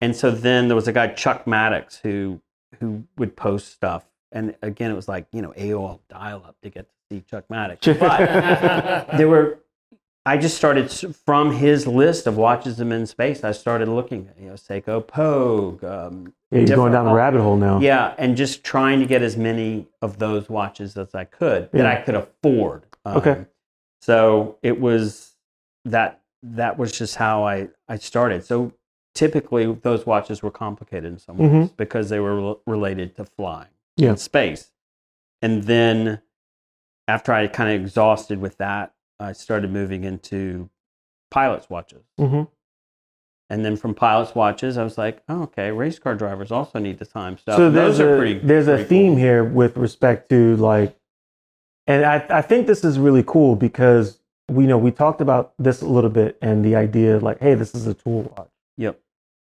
Speaker 4: And so then there was a guy chuck maddox who who would post stuff and again it was like you know aol dial up to get to see chuck maddox but there were I just started from his list of watches them in space. I started looking, you know, Seiko Pogue. Um,
Speaker 1: Yeah, you're going down the rabbit hole now.
Speaker 4: yeah, and just trying to get as many of those watches as I could that I could afford. Um,
Speaker 1: Okay.
Speaker 4: So it was that that was just how I I started. So typically those watches were complicated in some ways because they were rel- related to flying
Speaker 1: Mm-hmm. Yeah.
Speaker 4: in space. And then after I kind of exhausted with that, I started moving into pilots watches.
Speaker 1: hmm
Speaker 4: And then from pilots watches, I was like, oh, okay, race car drivers also need the time stuff.
Speaker 1: So
Speaker 4: And
Speaker 1: there's
Speaker 4: those are
Speaker 1: a
Speaker 4: pretty.
Speaker 1: there's a
Speaker 4: pretty
Speaker 1: theme
Speaker 4: cool.
Speaker 1: here with respect to like, and I I think this is really cool because we know we talked about this a little bit and the idea like, hey, this is a tool watch.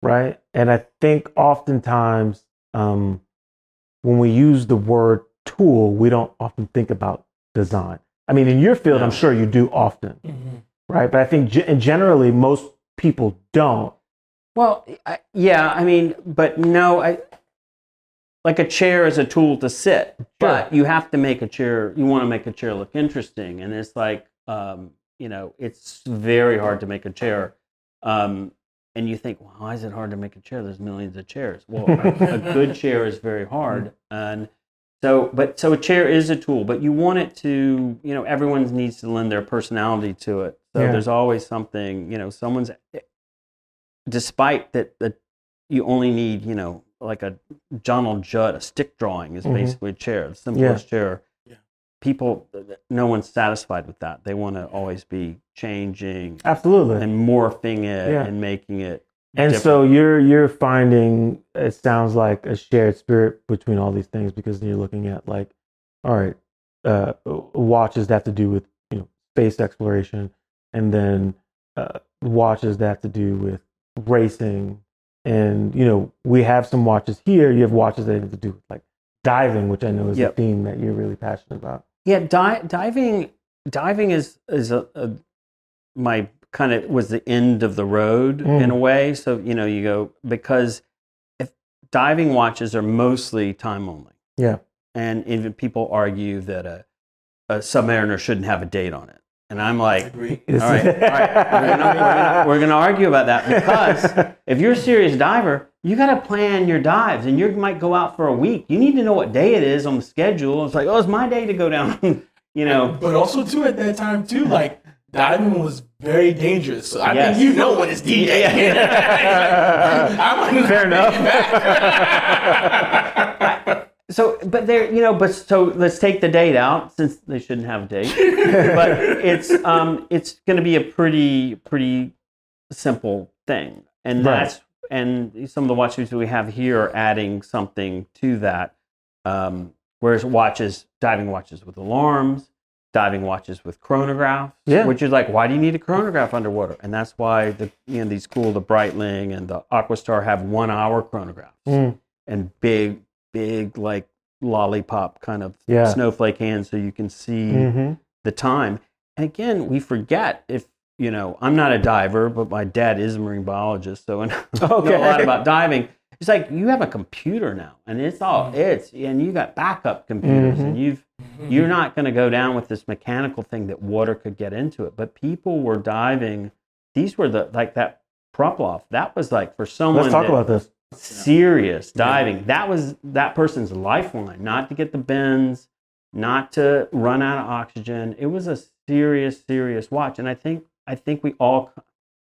Speaker 1: Right? And I think oftentimes um, when we use the word tool, we don't often think about design. I mean, in your field, I'm sure you do often,
Speaker 3: Mhm.
Speaker 1: right? But I think and generally most people don't.
Speaker 4: Well, I, yeah, I mean, but no, I like a chair is a tool to sit, but you have to make a chair. You want to make a chair look interesting, and it's like, um, you know, it's very hard to make a chair. Um, and you think, well, why is it hard to make a chair? There's millions of chairs. Well, a, good chair is very hard, and so, but so a chair is a tool, but you want it to, you know, everyone needs to lend their personality to it. So
Speaker 1: Yeah.
Speaker 4: there's always something, you know, someone's despite that that you only need, you know, like a Donald Judd, a stick drawing is
Speaker 1: Mhm.
Speaker 4: basically a chair, the simplest chair. People, no one's satisfied with that. They want to always be changing
Speaker 1: Absolutely.
Speaker 4: and morphing it
Speaker 1: Yeah.
Speaker 4: and making it.
Speaker 1: And
Speaker 4: different.
Speaker 1: so you're you're finding it sounds like a shared spirit between all these things because you're looking at like, all right, uh, watches that have to do with you know space exploration, and then uh, watches that have to do with racing, and you know we have some watches here. You have watches that have to do with like diving, which I know is
Speaker 4: Yep.
Speaker 1: a theme that you're really passionate about.
Speaker 4: Yeah, di- diving diving is is a, a my kind of was the end of the road
Speaker 1: Mm.
Speaker 4: in a way. So you know, you go because if diving watches are mostly time only.
Speaker 1: Yeah.
Speaker 4: and even people argue that a a submariner shouldn't have a date on it, and I'm like. All right, all right. We're gonna, we're, gonna, we're gonna argue about that because if you're a serious diver, you got to plan your dives, and you might go out for a week. You need to know what day it is on the schedule. It's like, oh, it's my day to go down. you know,
Speaker 3: But also too at that time too, like diving was very dangerous. So I
Speaker 4: Yes.
Speaker 3: think you know when it's DJ. I might not
Speaker 1: Fair enough.
Speaker 4: so but there you know but so let's take the date out since they shouldn't have a date but it's um it's going to be a pretty pretty simple thing and
Speaker 1: Right.
Speaker 4: that's and some of the watches that we have here are adding something to that um whereas watches diving watches with alarms diving watches with chronographs
Speaker 1: Yeah.
Speaker 4: which is like why do you need a chronograph underwater and that's why the you know these cool the breitling and the aquastar have one hour chronographs
Speaker 1: Mm.
Speaker 4: and big, big like lollipop kind of
Speaker 1: Yeah.
Speaker 4: snowflake hands so you can see
Speaker 1: hmm
Speaker 4: the time. And again, we forget if you know, I'm not a diver, but my dad is a marine biologist, so I know
Speaker 1: Okay.
Speaker 4: a lot about diving. It's like you have a computer now, and it's all mm-hmm. it's and you got backup computers, and mm-hmm. you've mm-hmm. you're not going to go down with this mechanical thing that water could get into it. But people were diving. These were the like that Ploprof. That was like for someone.
Speaker 1: Let's talk about this.
Speaker 4: serious diving. That was that person's lifeline, not to get the bends, not to run out of oxygen. It was a serious, serious watch, and I think I think we all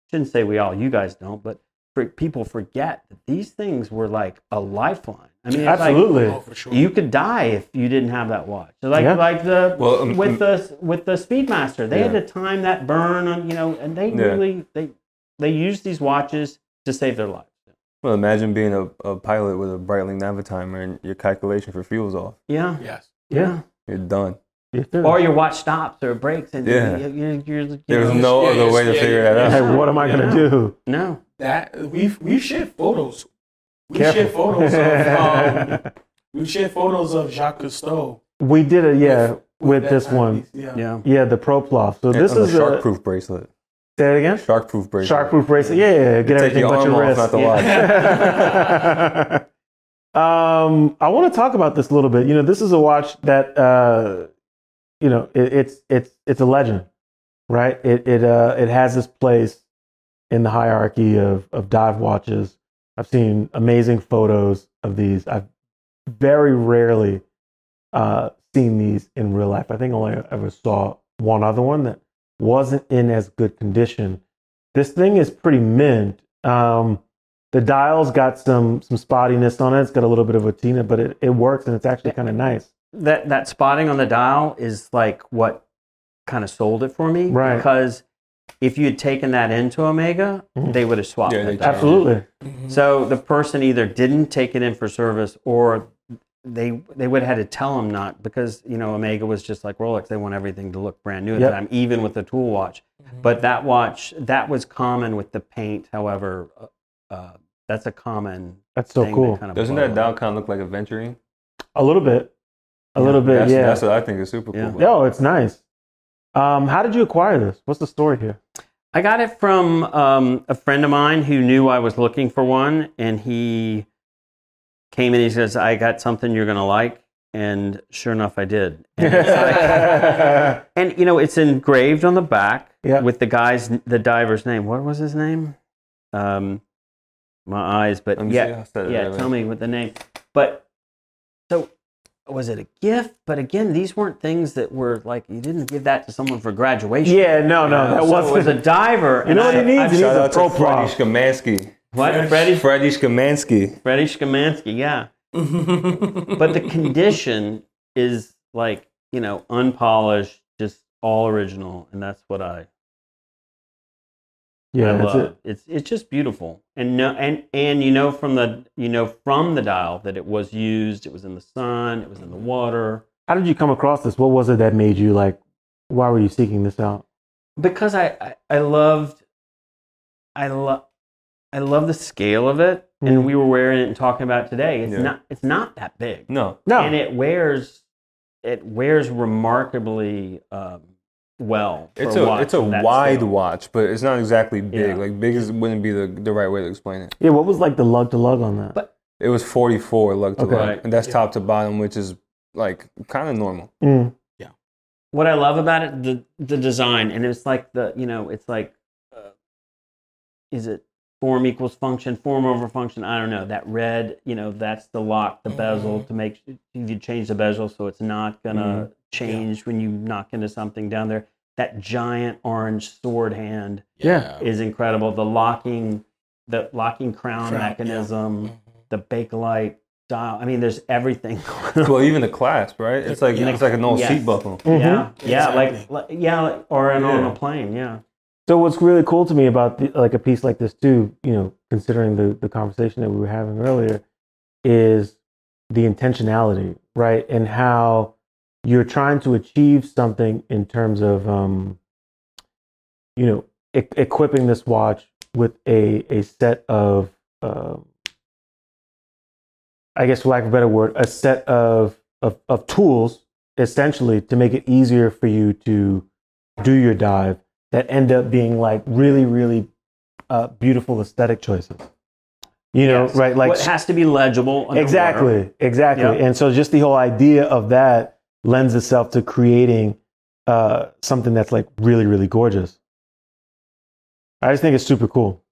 Speaker 4: shouldn't say we all. You guys don't, but for, people forget that these things were like a lifeline. I mean, it's like
Speaker 1: Absolutely.
Speaker 3: Oh, for sure.
Speaker 4: you could die if you didn't have that watch. So like
Speaker 1: Yeah.
Speaker 4: like the
Speaker 2: Well, um,
Speaker 4: with the with the Speedmaster, they had to time that burn on you know, and they
Speaker 2: Yeah.
Speaker 4: really they they used these watches to save their lives.
Speaker 2: Well, imagine being a, a pilot with a Breitling Navitimer and your calculation for fuel's off.
Speaker 4: Yeah,
Speaker 3: yes.
Speaker 4: yeah.
Speaker 2: You're done.
Speaker 1: Yes.
Speaker 4: Or your watch stops or breaks, and
Speaker 2: Yeah.
Speaker 4: you, you, you're, you
Speaker 2: There's no
Speaker 3: Yeah,
Speaker 2: other way to
Speaker 3: yeah,
Speaker 2: figure
Speaker 3: yeah.
Speaker 2: that out.
Speaker 1: Hey, what am I
Speaker 3: Yeah.
Speaker 1: gonna do?
Speaker 4: no.
Speaker 3: That we've we've shared photos. We
Speaker 1: Careful.
Speaker 3: shared photos of um, we shared photos of Jacques Cousteau
Speaker 1: we did it, yeah, with,
Speaker 3: that
Speaker 1: this one.
Speaker 3: Yeah.
Speaker 4: Yeah.
Speaker 1: Yeah, the Ploprof. So
Speaker 2: And
Speaker 1: this
Speaker 2: on the
Speaker 1: is a
Speaker 2: shark-proof bracelet.
Speaker 1: say it again.
Speaker 2: Shark-proof bracelet.
Speaker 1: Shark-proof bracelet. Yeah, yeah, get
Speaker 2: Take
Speaker 1: everything
Speaker 2: your
Speaker 1: but your wrist.
Speaker 2: not the
Speaker 1: Yeah. um, I want to talk about this a little bit. You know, this is a watch that uh, you know it, it's it's it's a legend, right? It it uh it has this place in the hierarchy of of dive watches. I've seen amazing photos of these. I've very rarely uh, seen these in real life. I think I only ever saw one other one that wasn't in as good condition. This thing is pretty mint. Um, the dial's got some some spottiness on it. It's got a little bit of a tina, but it, it works and it's actually kind of nice.
Speaker 4: That that spotting on the dial is like what kind of sold it for me,
Speaker 1: Right.
Speaker 4: Because if you had taken that into Omega,
Speaker 1: Mhm.
Speaker 4: they would have swapped
Speaker 2: Yeah,
Speaker 4: it.
Speaker 2: they
Speaker 4: back.
Speaker 1: Absolutely.
Speaker 4: So the person either didn't take it in for service or they they would have had to tell them not because you know Omega was just like Rolex. They want everything to look brand new at
Speaker 1: Yep.
Speaker 4: the time, even with the tool watch. But that watch that was common with the paint. However, uh, uh, that's a common
Speaker 1: That's so
Speaker 4: thing
Speaker 1: cool.
Speaker 4: kind of
Speaker 2: Doesn't that dial kind of look like a venturing?
Speaker 1: A little bit. A little bit,
Speaker 2: That's,
Speaker 1: yeah.
Speaker 2: That's what I think is super
Speaker 4: Yeah.
Speaker 2: cool.
Speaker 1: Yo, it's nice. Um, how did you acquire this? What's the story here?
Speaker 4: I got it from um, a friend of mine who knew I was looking for one, and he came in. He says, "I got something you're gonna like," and sure enough, I did. And, like- and, you know, it's engraved on the back
Speaker 1: Yeah.
Speaker 4: with the guy's, the diver's name. What was his name? Um, my eyes, but
Speaker 2: Let me
Speaker 4: yeah,
Speaker 2: I said
Speaker 4: yeah.
Speaker 2: earlier.
Speaker 4: Tell me what the name. But so was it a gift? But again, these weren't things that were like you didn't give that to someone for graduation.
Speaker 1: yeah, no, no, that
Speaker 4: So it was
Speaker 1: wasn't.
Speaker 4: a diver.
Speaker 1: You know what
Speaker 4: and
Speaker 1: he
Speaker 4: I-
Speaker 1: needs? He needs a
Speaker 2: out to
Speaker 1: pro
Speaker 2: Freddie
Speaker 1: prop.
Speaker 2: Skamansky.
Speaker 4: What? Freddie?
Speaker 2: Freddie Skamansky.
Speaker 4: Freddie Skamansky, yeah. But the condition is like, you know, unpolished, just all original. And that's what I,
Speaker 1: Yeah,
Speaker 4: I
Speaker 1: that's
Speaker 4: love. It's it's just beautiful. And no and and you know from the you know from the dial that it was used, it was in the sun, it was in the water.
Speaker 1: How did you come across this? What was it that made you like? Why were you seeking this out?
Speaker 4: Because I I, I loved I love I love the scale of it.
Speaker 1: Mhm.
Speaker 4: And we were wearing it and talking about it today. It's
Speaker 2: Yeah.
Speaker 4: not it's not that big.
Speaker 2: No.
Speaker 1: No,
Speaker 4: and it wears it wears remarkably um, well. for
Speaker 2: It's a
Speaker 4: watch
Speaker 2: it's a wide
Speaker 4: scale.
Speaker 2: watch, but it's not exactly big.
Speaker 4: Yeah.
Speaker 2: Like big is, wouldn't be the, the right way to explain it.
Speaker 1: yeah. What was like the lug to lug on that?
Speaker 4: But-
Speaker 2: It was 44 lug to
Speaker 1: Okay.
Speaker 2: lug, and that's
Speaker 3: Yeah.
Speaker 2: top to bottom, which is like kind of normal.
Speaker 1: Mm.
Speaker 4: What I love about it, the the design, and it's like the you know, it's like, uh, is it form equals function, form over function? I don't know. That red, you know, that's the lock, the bezel to make you change the bezel so it's not gonna change when you knock into something down there. That giant orange sword hand
Speaker 1: Yeah.
Speaker 4: is incredible. The locking, the locking crown,
Speaker 3: Crown,
Speaker 4: mechanism,
Speaker 3: Mhm.
Speaker 4: the Bakelite dial. I mean, there's everything.
Speaker 2: Well, even the clasp, right? It's like
Speaker 3: Yeah.
Speaker 2: it's like an old
Speaker 4: Yes.
Speaker 2: seat buckle.
Speaker 4: yeah, yeah,
Speaker 3: Exactly.
Speaker 4: like, like yeah, like- or an, on a plane. Yeah,
Speaker 1: So what's really cool to me about the, like a piece like this too, you know, considering the the conversation that we were having earlier, is the intentionality, right, and how you're trying to achieve something in terms of, um, you know, e- equipping this watch with a a set of, um, I guess, for lack of a better word, a set of of, of tools essentially to make it easier for you to do your dive that end up being like really, really uh, beautiful aesthetic choices. You know,
Speaker 4: Yes.
Speaker 1: right? Like
Speaker 4: it has to be legible. underwater.
Speaker 1: exactly, exactly.
Speaker 4: Yeah.
Speaker 1: And so, just the whole idea of that lends itself to creating uh, something that's like really, really gorgeous. I just think it's super cool.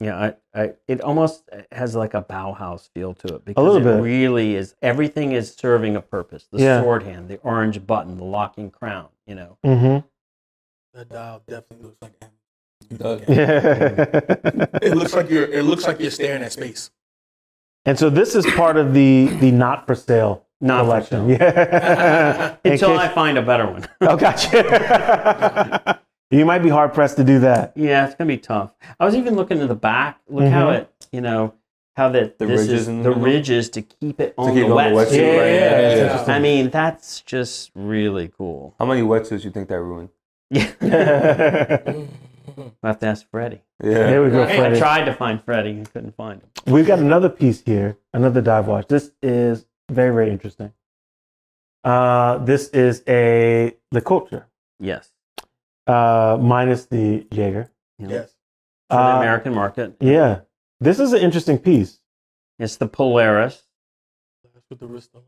Speaker 4: Yeah, I, I, it almost has like a Bauhaus feel to it because a
Speaker 1: little
Speaker 4: it
Speaker 1: bit.
Speaker 4: really is. Everything is serving a purpose. The
Speaker 1: Yeah.
Speaker 4: sword hand, the orange button, the locking crown. You know,
Speaker 1: Mm-hmm.
Speaker 3: That dial definitely looks like that.
Speaker 2: does.
Speaker 1: Yeah.
Speaker 3: It looks like you're. It looks like you're staring at space.
Speaker 1: and so this is part of the the not for sale
Speaker 4: Not for
Speaker 1: collection.
Speaker 4: sale.
Speaker 1: Yeah.
Speaker 4: Until
Speaker 1: case-
Speaker 4: I find a better one.
Speaker 1: Oh, gotcha. you might be hard pressed to do that.
Speaker 4: yeah, it's gonna be tough. I was even looking at the back. Look how
Speaker 1: Mhm.
Speaker 4: it, you know, how that
Speaker 2: The
Speaker 4: this
Speaker 2: ridges
Speaker 4: is
Speaker 2: the
Speaker 4: the
Speaker 2: middle?
Speaker 4: ridges to keep it on
Speaker 2: keep
Speaker 4: the
Speaker 2: it on the
Speaker 4: wetsuit.
Speaker 2: wetsuit,
Speaker 1: Yeah,
Speaker 2: right?
Speaker 1: yeah,
Speaker 3: that's
Speaker 2: yeah.
Speaker 4: I mean, that's just really cool.
Speaker 2: How many wetsuits do you think that ruined?
Speaker 4: Yeah,
Speaker 1: Here
Speaker 4: I have to ask Freddie.
Speaker 2: Yeah.
Speaker 1: we go,
Speaker 3: Hey,
Speaker 4: I tried to find Freddie and couldn't find him.
Speaker 1: We've got another piece here, another dive watch. This is very, very interesting. Uh, this is a LeCoultre,
Speaker 4: Yes,
Speaker 1: uh, minus the Jaeger.
Speaker 3: Yes.
Speaker 4: for the
Speaker 1: Uh,
Speaker 4: American market.
Speaker 1: Yeah, this is an interesting piece.
Speaker 4: It's the Polaris,
Speaker 3: That's with the wrist on.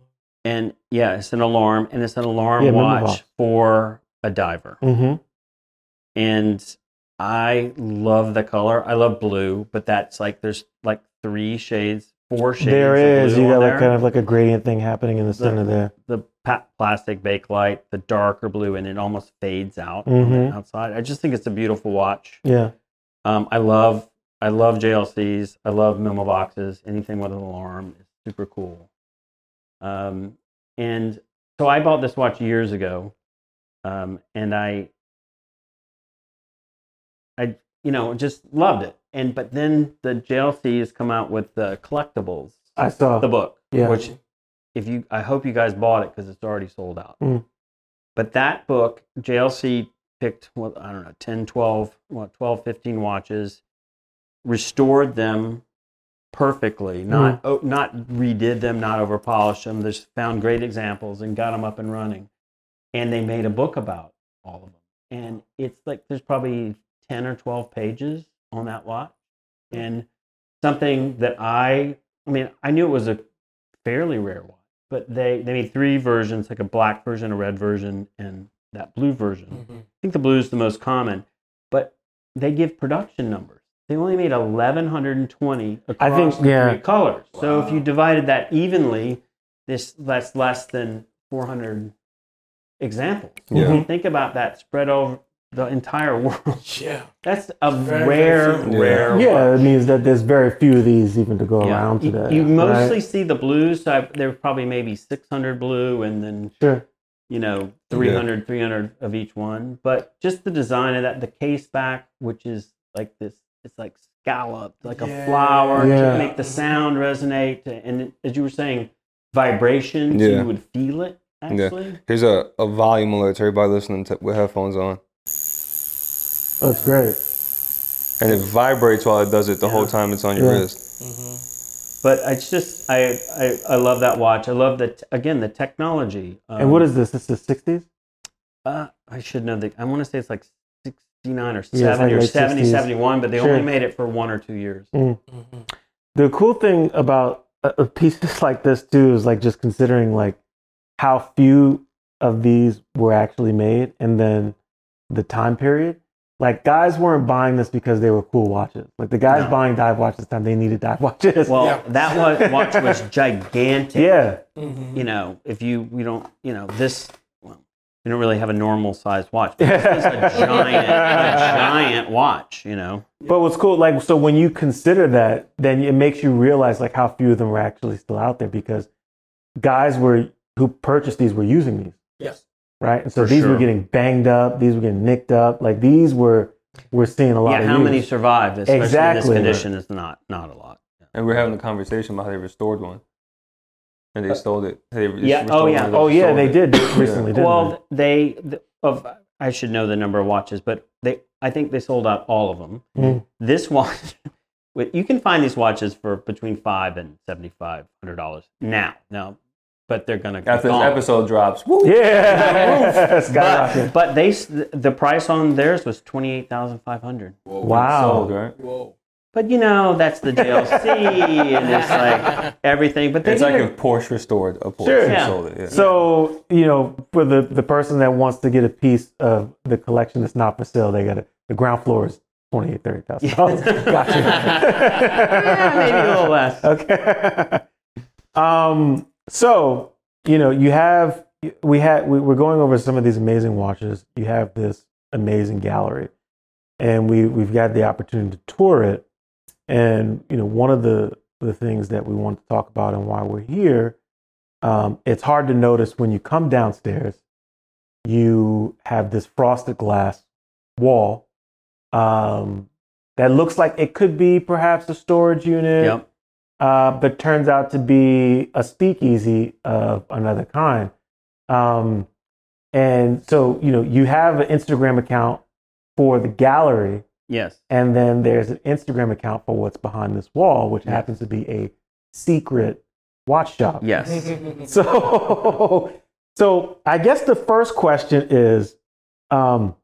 Speaker 4: and yeah, it's an alarm, and it's an alarm
Speaker 1: Yeah,
Speaker 4: watch
Speaker 1: Memovox.
Speaker 4: for a diver.
Speaker 1: Mm-hmm.
Speaker 4: And I love the color. I love blue, but that's like there's like three shades, four shades.
Speaker 1: There
Speaker 4: of blue
Speaker 1: You got like
Speaker 4: there.
Speaker 1: kind of like a gradient thing happening in the center there.
Speaker 4: the plastic bakelite, the darker blue, and it almost fades out on
Speaker 1: Mhm.
Speaker 4: the outside. I just think it's a beautiful watch.
Speaker 1: Yeah.
Speaker 4: Um, I love I love JLCs. I love Memovoxes. Anything with an alarm is super cool. Um, and so I bought this watch years ago, um, and I, I you know just loved it. And but then the JLCs come out with the collectibles,
Speaker 1: I saw.
Speaker 4: the book,
Speaker 1: Yeah.
Speaker 4: which if you I hope you guys bought it because it's already sold out.
Speaker 1: Mm.
Speaker 4: But that book, JLC picked what I don't know 10, 12, what 12, 15 watches, restored them perfectly, not oh, not redid them, not over polished them. Just found great examples and got them up and running. And they made a book about all of them. And it's like there's probably 10 or 12 pages on that watch. And something that I I mean, I knew it was a fairly rare watch, but they they made three versions, like a black version, a red version, and that blue version.
Speaker 3: Mm-hmm.
Speaker 4: I think the blue is the most common, but they give production numbers. They only made 1,120 across
Speaker 1: think-
Speaker 4: the
Speaker 1: yeah.
Speaker 4: three colors. So if you divided that evenly, this that's less than 400 examples.
Speaker 2: Yeah.
Speaker 4: Think about that spread over the entire world.
Speaker 3: Yeah.
Speaker 4: That's a
Speaker 3: Very, very
Speaker 4: rare,
Speaker 3: few.
Speaker 4: rare.
Speaker 1: Yeah,
Speaker 4: watch.
Speaker 1: it means that there's very few of these even to go
Speaker 4: Yeah.
Speaker 1: around today.
Speaker 4: you mostly
Speaker 1: right?
Speaker 4: see the blues. So I, there were probably maybe 600 blue, and then
Speaker 1: sure.
Speaker 4: you know 300 300 of each one but just the design of that the case back which is like this it's like scalloped like a flower
Speaker 1: Yeah.
Speaker 4: to make the sound resonate and as you were saying vibrations
Speaker 2: Yeah.
Speaker 4: you would feel it actually
Speaker 2: Here's a, a volume alert to everybody listening to, with headphones on.
Speaker 1: That's great.
Speaker 2: And it vibrates while it does it the whole time it's on your
Speaker 1: Yeah.
Speaker 2: wrist.
Speaker 3: Mm-hmm.
Speaker 4: but it's just I, I i love that watch i love that again the technology um,
Speaker 1: and what is this? This is the 60s?
Speaker 4: uh, i should know the i want to say it's like 69 or
Speaker 1: it's
Speaker 4: 70
Speaker 1: like
Speaker 4: or 70
Speaker 1: 60s.
Speaker 4: 71 but they
Speaker 1: Sure.
Speaker 4: only made it for one or two years
Speaker 3: Mm-hmm.
Speaker 1: The cool thing about uh, pieces like this too is like just considering like how few of these were actually made and then the time period. Like guys weren't buying this because they were cool watches. Like the guys
Speaker 4: No.
Speaker 1: buying dive watches time they needed dive watches.
Speaker 4: well
Speaker 3: Yeah.
Speaker 4: that was, watch was gigantic
Speaker 1: yeah.
Speaker 3: Mm-hmm.
Speaker 4: you know, if you we don't, you know, this well, you don't really have a normal sized watch. But this is a giant, a giant watch. You know.
Speaker 1: But what's cool, like, so when you consider that, then it makes you realize like how few of them are actually still out there because guys were who purchased these were using these,
Speaker 3: Yes.
Speaker 1: Right? And so
Speaker 4: For
Speaker 1: these were getting banged up, these were getting nicked up, like these were we're seeing a lot of
Speaker 4: Yeah.
Speaker 1: of
Speaker 4: How many
Speaker 1: use.
Speaker 4: survived? Especially in
Speaker 1: Exactly.
Speaker 4: this condition is not not a lot.
Speaker 2: And we're having a conversation about how they restored one. And they stole it. They just
Speaker 4: Yeah,
Speaker 2: restored
Speaker 4: oh,
Speaker 2: one
Speaker 4: yeah.
Speaker 2: and
Speaker 1: Oh yeah, they
Speaker 2: it.
Speaker 1: did recently, didn't
Speaker 4: well, they the, of I should know the number of watches, but they I think they sold out all of them.
Speaker 1: Mm.
Speaker 4: This watch, you can find these watches for between five and seventy five hundred dollars now. Now, but they're gonna
Speaker 2: After this episode drops, woo.
Speaker 1: Yeah, skyrocket.
Speaker 4: But, but they the price on theirs was twenty eight thousand five hundred.
Speaker 1: Wow.
Speaker 2: sold, right?
Speaker 3: Whoa.
Speaker 4: But you know that's the JLC and it's like everything. But they
Speaker 2: It's like
Speaker 4: did
Speaker 2: if Porsche restored a Porsche
Speaker 1: Sure.
Speaker 2: and
Speaker 4: Yeah.
Speaker 2: sold it. Yeah.
Speaker 1: So you know, for the the person that wants to get a piece of the collection that's not for sale, they got it. the ground floor is twenty eight thirty thousand dollars. Gotcha.
Speaker 4: yeah, maybe a little less.
Speaker 1: Okay. um. So you know, you have we had we, we're going over some of these amazing watches. You have this amazing gallery, and we we've got the opportunity to tour it. And you know, one of the the things that we want to talk about and why we're here, um, it's hard to notice when you come downstairs. You have this frosted glass wall um, that looks like it could be perhaps a storage unit
Speaker 4: Yep.
Speaker 1: Uh, but turns out to be a speakeasy of another kind. Um, and so, you know, you have an Instagram account for the gallery,
Speaker 4: Yes.
Speaker 1: and then there's an Instagram account for what's behind this wall, which
Speaker 4: Yeah.
Speaker 1: happens to be a secret watch shop.
Speaker 4: Yes.
Speaker 1: So, so I guess the first question is, um,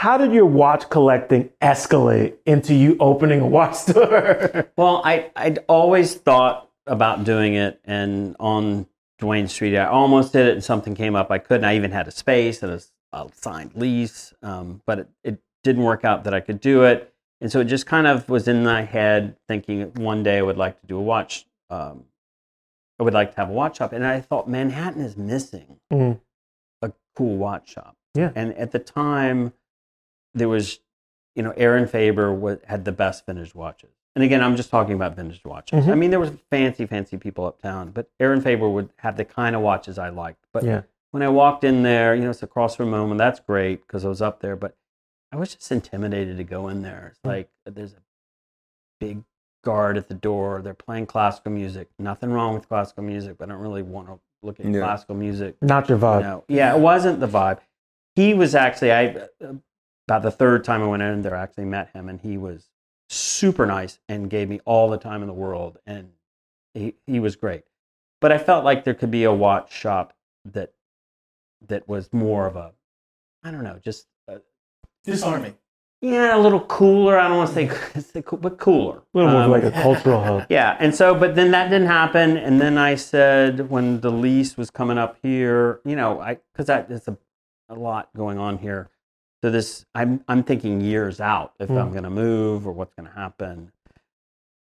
Speaker 1: how did your watch collecting escalate into you opening a watch store?
Speaker 4: Well, I I'd always thought about doing it, and on Duane Street, I almost did it, and something came up. I couldn't. I even had a space and a, a signed lease, um, but it, it didn't work out that I could do it, and so it just kind of was in my head, thinking one day I would like to do a watch. Um, I would like to have a watch shop, and I thought Manhattan is missing
Speaker 1: Mm.
Speaker 4: a cool watch shop.
Speaker 1: Yeah.
Speaker 4: and at the time, there was you know, Aaron Faber wa had the best vintage watches. And again, I'm just talking about vintage watches.
Speaker 1: Mhm.
Speaker 4: I mean, there was fancy, fancy people uptown, but Aaron Faber would have the kind of watches I liked. But
Speaker 1: yeah.
Speaker 4: when I walked in there, you know, it's across from home, and that's great because I was up there. But I was just intimidated to go in there. It's
Speaker 1: Mm.
Speaker 4: like there's a big guard at the door. They're playing classical music. Nothing wrong with classical music, but I don't really want to look at
Speaker 2: Yeah.
Speaker 4: classical music.
Speaker 1: Not your vibe.
Speaker 4: You know, yeah, it wasn't the vibe. He was actually I about the third time I went in there. I actually met him, and he was super nice and gave me all the time in the world, and he he was great. But I felt like there could be a watch shop that that was more of a I don't know, just a,
Speaker 3: Disarming.
Speaker 4: yeah, a little cooler. I don't want to say it's cool, but cooler.
Speaker 1: A little more
Speaker 4: Um,
Speaker 1: like a cultural hub.
Speaker 4: yeah, and so, but then that didn't happen, and then I said when the lease was coming up here, you know, I because there's a, a lot going on here. So this, I'm I'm thinking years out if I'm
Speaker 1: Mm.
Speaker 4: going to move or what's going to happen.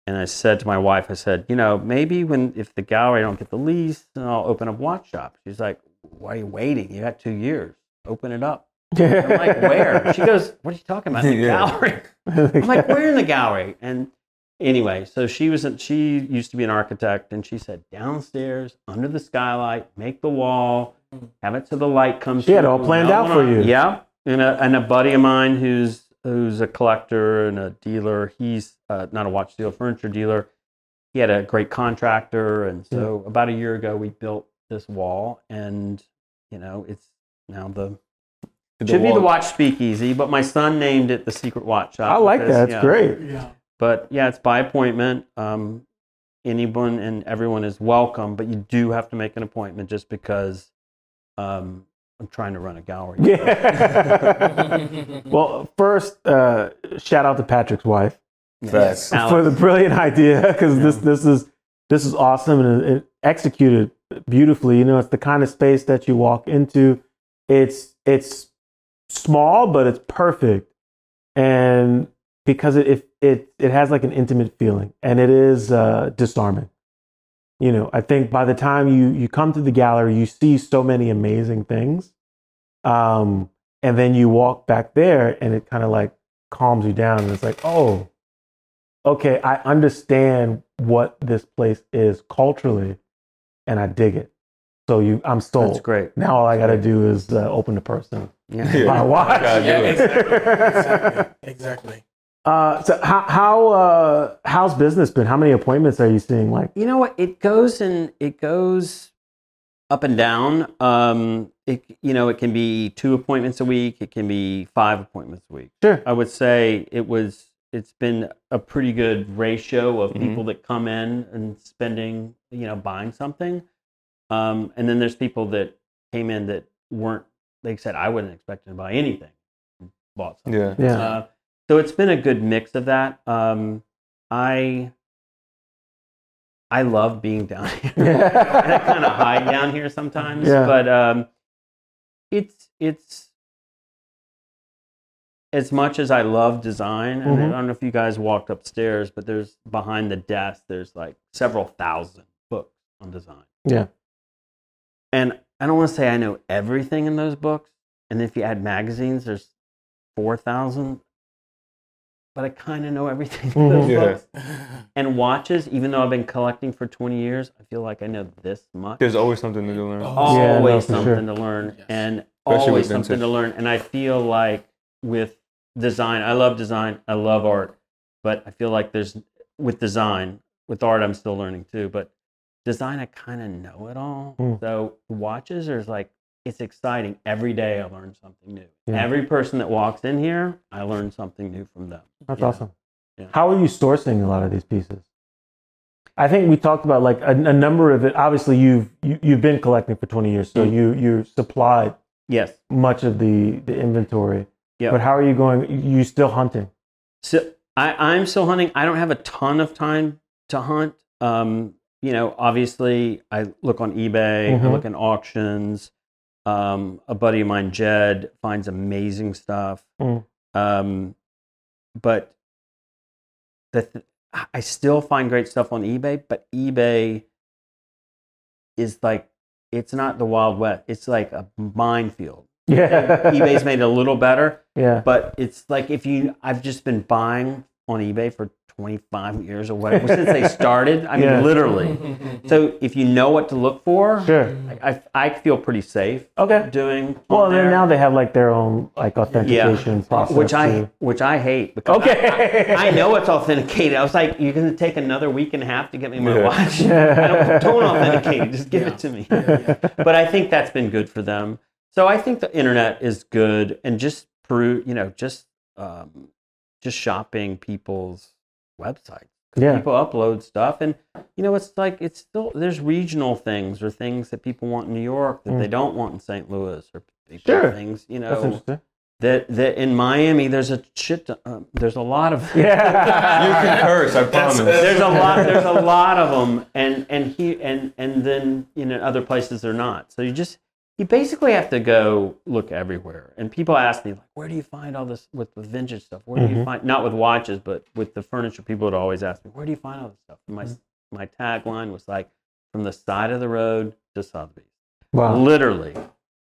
Speaker 4: And I said to my wife, I said, you know, maybe when if the gallery don't get the lease, then I'll open up a watch shop. She's like, why are you waiting? You got two years. Open it up. I'm like, where? She goes, what are you talking about? In the
Speaker 2: Yeah.
Speaker 4: gallery. I'm like, we're in the gallery. And anyway, so she was she used to be an architect, and she said downstairs under the skylight, make the wall, have it so the light comes.
Speaker 1: She had it all planned out for you.
Speaker 4: Yeah, and a and a buddy of mine who's who's a collector and a dealer. He's uh, not a watch dealer, furniture dealer. He had a great contractor, and so about a year ago we built this wall, and you know it's now the should be the watch speakeasy, but my son named it the secret watch shop.
Speaker 1: I like
Speaker 4: because,
Speaker 1: that. It's
Speaker 4: yeah.
Speaker 1: great.
Speaker 3: Yeah.
Speaker 4: But yeah, it's by appointment. Um, anyone and everyone is welcome, but you do have to make an appointment just because um, I'm trying to run a gallery.
Speaker 1: Yeah. well, first, uh, shout out to Patrick's wife
Speaker 2: Facts.
Speaker 4: Alex.
Speaker 1: for the brilliant idea because this this is this is awesome and it, it executed beautifully. You know, it's the kind of space that you walk into. It's it's small, but it's perfect, and because it it it, it has like an intimate feeling, and it is uh, disarming. You know, I think by the time you you come to the gallery, you see so many amazing things. Um, and then you walk back there and it kind of like calms you down and it's like, oh, okay, I understand what this place is culturally and I dig it. So you, I'm sold.
Speaker 4: That's great.
Speaker 1: Now all I got to do is uh, open the person. and
Speaker 4: Yeah.
Speaker 2: Yeah.
Speaker 1: buy watch.
Speaker 3: Yeah,
Speaker 2: it.
Speaker 3: exactly. exactly.
Speaker 1: Uh, so how how uh, how's business been? How many appointments are you seeing? Like,
Speaker 4: You know what? It goes and it goes up and down. Um, it you know it can be two appointments a week. It can be five appointments a week.
Speaker 1: sure,
Speaker 4: I would say it was. It's been a pretty good ratio of
Speaker 2: Mhm.
Speaker 4: people that come in and spending, you know, buying something. Um, and then there's people that came in that weren't. They said I wasn't expecting to buy anything. Bought something.
Speaker 2: Yeah.
Speaker 1: yeah,
Speaker 4: Uh, so it's been a good mix of that. Um, I I love being down here. and I kind of hide down here sometimes,
Speaker 1: Yeah.
Speaker 4: but um, it's it's as much as I love design. And
Speaker 1: Mhm.
Speaker 4: I don't know if you guys walked upstairs, but there's behind the desk. There's like several thousand books on design.
Speaker 1: Yeah.
Speaker 4: And I don't want to say I know everything in those books. And if you add magazines, there's four thousand. But I kind of know everything in those
Speaker 1: Mhm.
Speaker 2: Yeah.
Speaker 4: books. And watches, even though I've been collecting for 20 years, I feel like I know this much.
Speaker 2: There's always something to learn.
Speaker 3: Oh,
Speaker 1: Yeah, no,
Speaker 4: always something
Speaker 1: sure.
Speaker 4: to learn
Speaker 3: Yes.
Speaker 4: and
Speaker 2: Especially
Speaker 4: always something to learn. And I feel like with design, I love design, I love art, but I feel like there's with design, with art, I'm still learning too. But design, I kind of know it all.
Speaker 1: Mm.
Speaker 4: So watches, there's like it's exciting. Every day I learn something new.
Speaker 1: Yeah.
Speaker 4: Every person that walks in here, I learn something new from them.
Speaker 1: That's
Speaker 4: Yeah.
Speaker 1: awesome.
Speaker 4: Yeah.
Speaker 1: How are you sourcing a lot of these pieces? I think we talked about like a, a number of it. Obviously, you've you, you've been collecting for twenty years, so
Speaker 4: Mm.
Speaker 1: you you supplied
Speaker 4: Yes.
Speaker 1: much of the the inventory.
Speaker 4: Yeah.
Speaker 1: But how are you going? You still hunting?
Speaker 4: So I, I'm still hunting. I don't have a ton of time to hunt. Um, you know, obviously, I look on eBay. I
Speaker 1: Mhm.
Speaker 4: look in auctions. Um, a buddy of mine, Jed, finds amazing stuff.
Speaker 1: Mm.
Speaker 4: Um, but the th- I still find great stuff on eBay. But eBay is like it's not the Wild West. It's like a minefield.
Speaker 1: Yeah.
Speaker 4: eBay's made it a little better
Speaker 1: yeah.
Speaker 4: but it's like if you i've just been buying on ebay for 25 years or whatever since they started i mean
Speaker 1: Yeah.
Speaker 4: literally so if you know what to look for
Speaker 1: Sure.
Speaker 4: I, I, I feel pretty safe
Speaker 1: Okay.
Speaker 4: doing
Speaker 1: Well,
Speaker 4: on
Speaker 1: then now they have like their own like authentication process.
Speaker 4: which i
Speaker 1: too.
Speaker 4: which i hate because
Speaker 1: Okay.
Speaker 4: I, I know it's authenticated i was like you're going to take another week and a half to get me my
Speaker 2: Yeah.
Speaker 4: watch I don't, don't authenticate it just give
Speaker 3: Yeah.
Speaker 4: it to me
Speaker 3: Yeah, yeah.
Speaker 4: but I think that's been good for them. So I think the internet is good, and just Peru, you know, just um, just shopping people's websites.
Speaker 1: Yeah.
Speaker 4: People upload stuff, and you know, it's like it's still there's regional things or things that people want in New York that they
Speaker 1: Mm.
Speaker 4: don't want in St. Louis, or
Speaker 1: Sure.
Speaker 4: things you
Speaker 1: That's
Speaker 4: know
Speaker 1: interesting.
Speaker 4: that that in Miami there's a shit. ton- Uh, there's a lot of
Speaker 1: Yeah.
Speaker 2: You can curse, I promise.
Speaker 4: there's a lot there's a lot of them and and he and and then you know other places they're not so you just you basically have to go look everywhere. And people ask me like where do you find all this with the vintage stuff? Where do you
Speaker 1: Mhm.
Speaker 4: find not with watches but with the furniture? People would always ask me where do you find all this stuff? And my my tagline was like from the side of the road to Sotheby's.
Speaker 1: Wow.
Speaker 4: literally.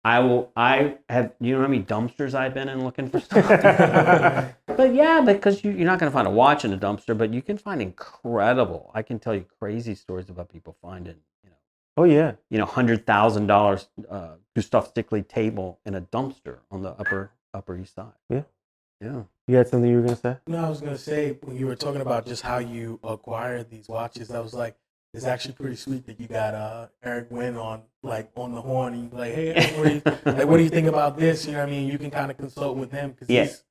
Speaker 4: I will I have you know how many dumpsters I've been in looking for stuff? But yeah, because you, you're not going to find a watch in a dumpster, but you can find incredible. I can tell you crazy stories about people finding, you
Speaker 1: Oh yeah.
Speaker 4: you know, hundred thousand dollars uh, Gustav Stickley table in a dumpster on the upper Upper East Side.
Speaker 1: Yeah.
Speaker 4: yeah.
Speaker 1: You had something you were gonna say?
Speaker 3: No, I was gonna say when you were talking about just how you acquire these watches, I was like, it's actually pretty sweet that you got uh, Eric Wind on like on the horn. And you're like, hey, Eric, what do you, like, what do you think about this? You know what I mean? You can kind of consult with him because
Speaker 4: Yeah.
Speaker 3: he's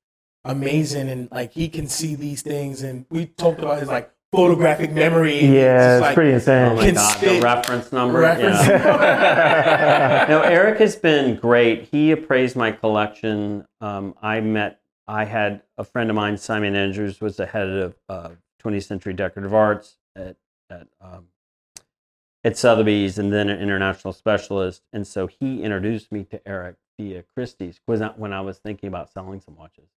Speaker 3: amazing and like he can see these things. And we talked about his like photographic memory.
Speaker 1: Yeah,
Speaker 3: just,
Speaker 1: it's
Speaker 3: like,
Speaker 1: pretty
Speaker 4: Oh
Speaker 1: insane.
Speaker 4: my
Speaker 3: Can
Speaker 4: God, the reference number.
Speaker 3: reference.
Speaker 4: Yeah. no, Eric has been great. He appraised my collection. Um, I met, I had a friend of mine, Simon Andrews, was the head of uh, 20th Century Decorative Arts at at um, at Sotheby's, and then an international specialist. And so he introduced me to Eric via Christie's was not when I was thinking about selling some watches.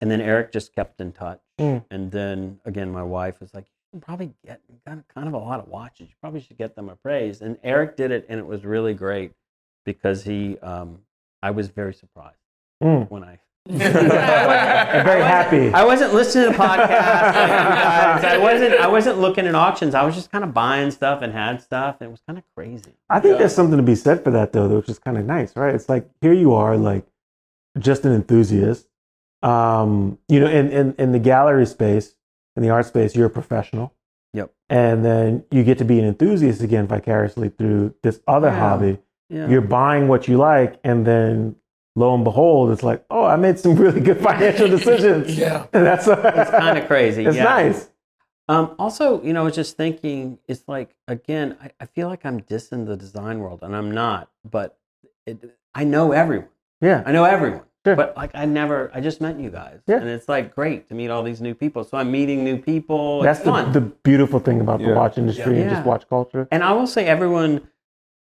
Speaker 4: And then Eric just kept in touch.
Speaker 1: Mm.
Speaker 4: And then again, my wife was like, "You probably get got kind of a lot of watches. You probably should get them appraised." And Eric did it, and it was really great because he um, I was very surprised
Speaker 1: Mm.
Speaker 4: when I.
Speaker 1: I'm very happy.
Speaker 4: I wasn't listening to podcasts. like. I wasn't. I wasn't looking at auctions. I was just kind of buying stuff and had stuff, and it was kind of crazy.
Speaker 1: I think there's something to be said for that though, which is kind of nice, right? It's like here you are, like just an enthusiast. Um, you know, in, in in the gallery space, in the art space, you're a professional.
Speaker 4: Yep.
Speaker 1: And then you get to be an enthusiast again vicariously through this other
Speaker 4: Yeah.
Speaker 1: hobby.
Speaker 4: Yeah.
Speaker 1: You're buying what you like, and then lo and behold, it's like, oh, I made some really good financial decisions.
Speaker 3: Yeah.
Speaker 1: And that's
Speaker 4: it's kind of crazy.
Speaker 1: it's
Speaker 4: yeah.
Speaker 1: nice.
Speaker 4: Um, also, you know, I was just thinking, it's like again, I, I feel like I'm dissing the design world, and I'm not. But it, I know everyone.
Speaker 1: Yeah.
Speaker 4: I know everyone.
Speaker 1: Sure.
Speaker 4: But like, I never. I just met you guys,
Speaker 1: Yeah.
Speaker 4: and it's like great to meet all these new people. So I'm meeting new people.
Speaker 1: That's
Speaker 4: it's
Speaker 1: the,
Speaker 4: fun.
Speaker 1: the beautiful thing about the watch industry and
Speaker 4: Yeah.
Speaker 1: just watch culture.
Speaker 4: and I will say, everyone,